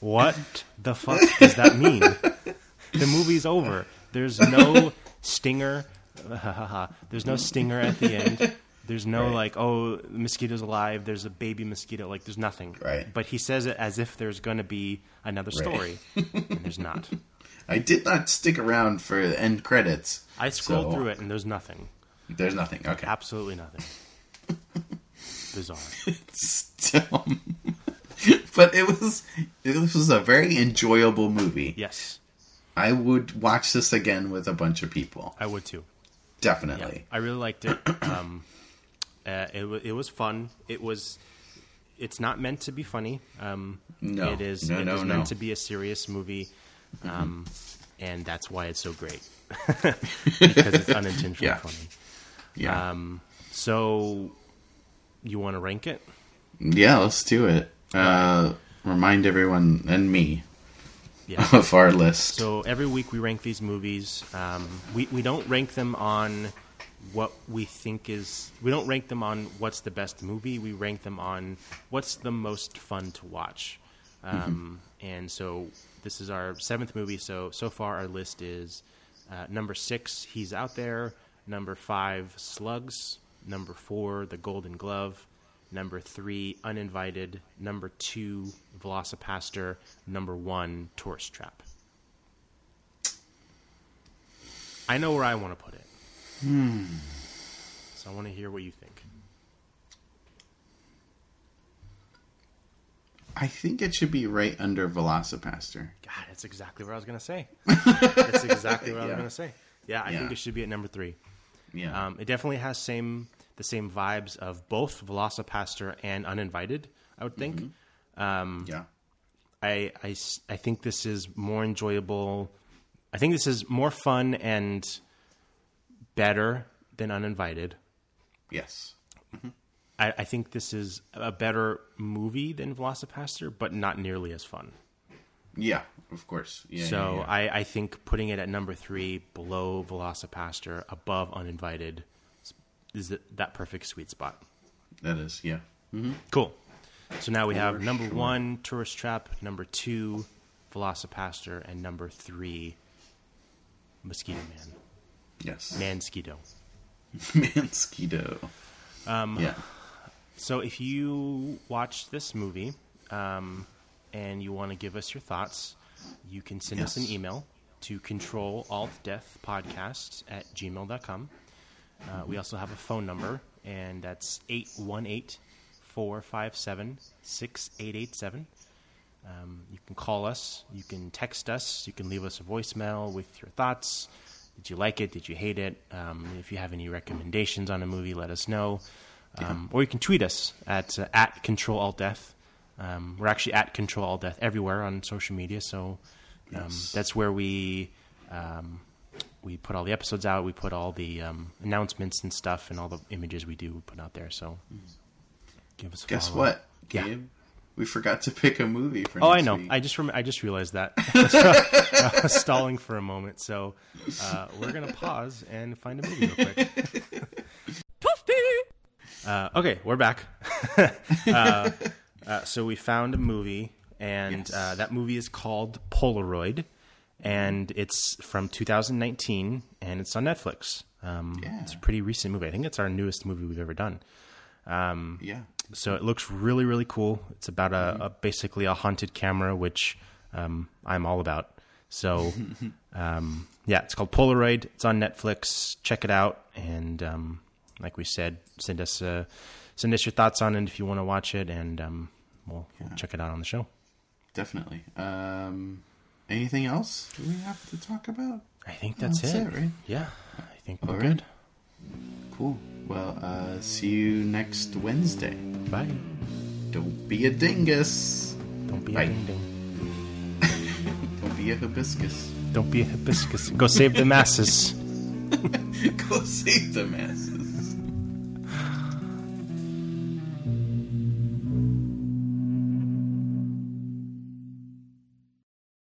What the fuck does that mean? The movie's over. There's no stinger. There's no stinger at the end. There's no Right. like, oh, the mosquito's alive. There's a baby mosquito. Like, there's nothing. Right. But he says it as if there's going to be another Right. story, and there's not. I did not stick around for end credits. I scrolled so through it, and there's nothing. There's nothing. Okay. Absolutely nothing. Bizarre. Still. but it was it was a very enjoyable movie. Yes, I would watch this again with a bunch of people. I would too. Definitely. I really liked it. Um, uh, it it was fun. It was. It's not meant to be funny. Um, No. it is. No, it no, is no. meant to be a serious movie, um, and that's why it's so great because it's unintentionally Yeah. funny. Yeah. Um, so, you want to rank it? yeah, let's do it. Uh remind everyone and me Yeah. of our list. So every week we rank these movies. Um, we we don't rank them on what we think is. We don't rank them on what's the best movie. We rank them on what's the most fun to watch. Um, And so this is our seventh movie. So so far our list is uh, number six. He's out there. Number five, Slugs. Number four, The Golden Glove. Number three, Uninvited. Number two, VelociPastor. Number one, Tourist Trap. I know where I want to put it. Hmm. So I want to hear what you think. I think it should be right under VelociPastor. God, that's exactly what I was going to say. that's exactly what I was going to say. Yeah, I think it should be at number three. Yeah. Um, it definitely has same the same vibes of both VelociPastor and Uninvited. I would think. Mm-hmm. Um, yeah. I, I I think this is more enjoyable. I think this is more fun and better than Uninvited. Yes. Mm-hmm. I, I think this is a better movie than VelociPastor, but not nearly as fun. Yeah, of course. Yeah. so yeah, yeah. I, I think putting it at number three, below VelociPastor, above Uninvited, is- that, that perfect sweet spot. that is, yeah. Mm-hmm. Cool. So now we have number one, Tourist Trap, number two, VelociPastor, and number three, Mosquito Man. Yes. Mansquito. Mansquito. Um, yeah. So if you watch this movie um, and you want to give us your thoughts, you can send us an email to control alt death podcast at gmail.com. Uh, we also have a phone number, and that's 818 457 6887. Um, You can call us, you can text us, you can leave us a voicemail with your thoughts. Did you like it? Did you hate it? Um, if you have any recommendations on a movie, let us know. Um, or you can tweet us at uh, at Control Alt Death. Um, we're actually at Control Alt Death everywhere on social media, so um, Yes. that's where we um, we put all the episodes out. We put all the um, announcements and stuff, and all the images we do we put out there. So give us a Guess follow. what, Yeah. Gabe? We forgot to pick a movie for Oh, I know. week. I just rem- I just realized that. I was stalling for a moment, so uh, we're gonna pause and find a movie real quick. Uh, okay, we're back. uh, Uh, so we found a movie, and Yes. uh, that movie is called Polaroid, and it's from 2019, and it's on Netflix. Um, Yeah. It's a pretty recent movie. I think it's our newest movie we've ever done. Um, Yeah. So it looks really, really cool. It's about a, a basically a haunted camera, which um, I'm all about. So, um, yeah, it's called Polaroid. It's on Netflix. Check it out, and um, like we said, send us uh, send us your thoughts on it if you want to watch it, and um, we'll, we'll check it out on the show. Definitely. Um, anything else do we have to talk about? I think that's, That's it. it, right? Yeah, I think we're right. good. Cool. Well, uh, see you next Wednesday. Bye. Don't be a dingus. Don't be Bye. a ding ding. Don't be a hibiscus. Don't be a hibiscus. Go save the masses. Go save the masses.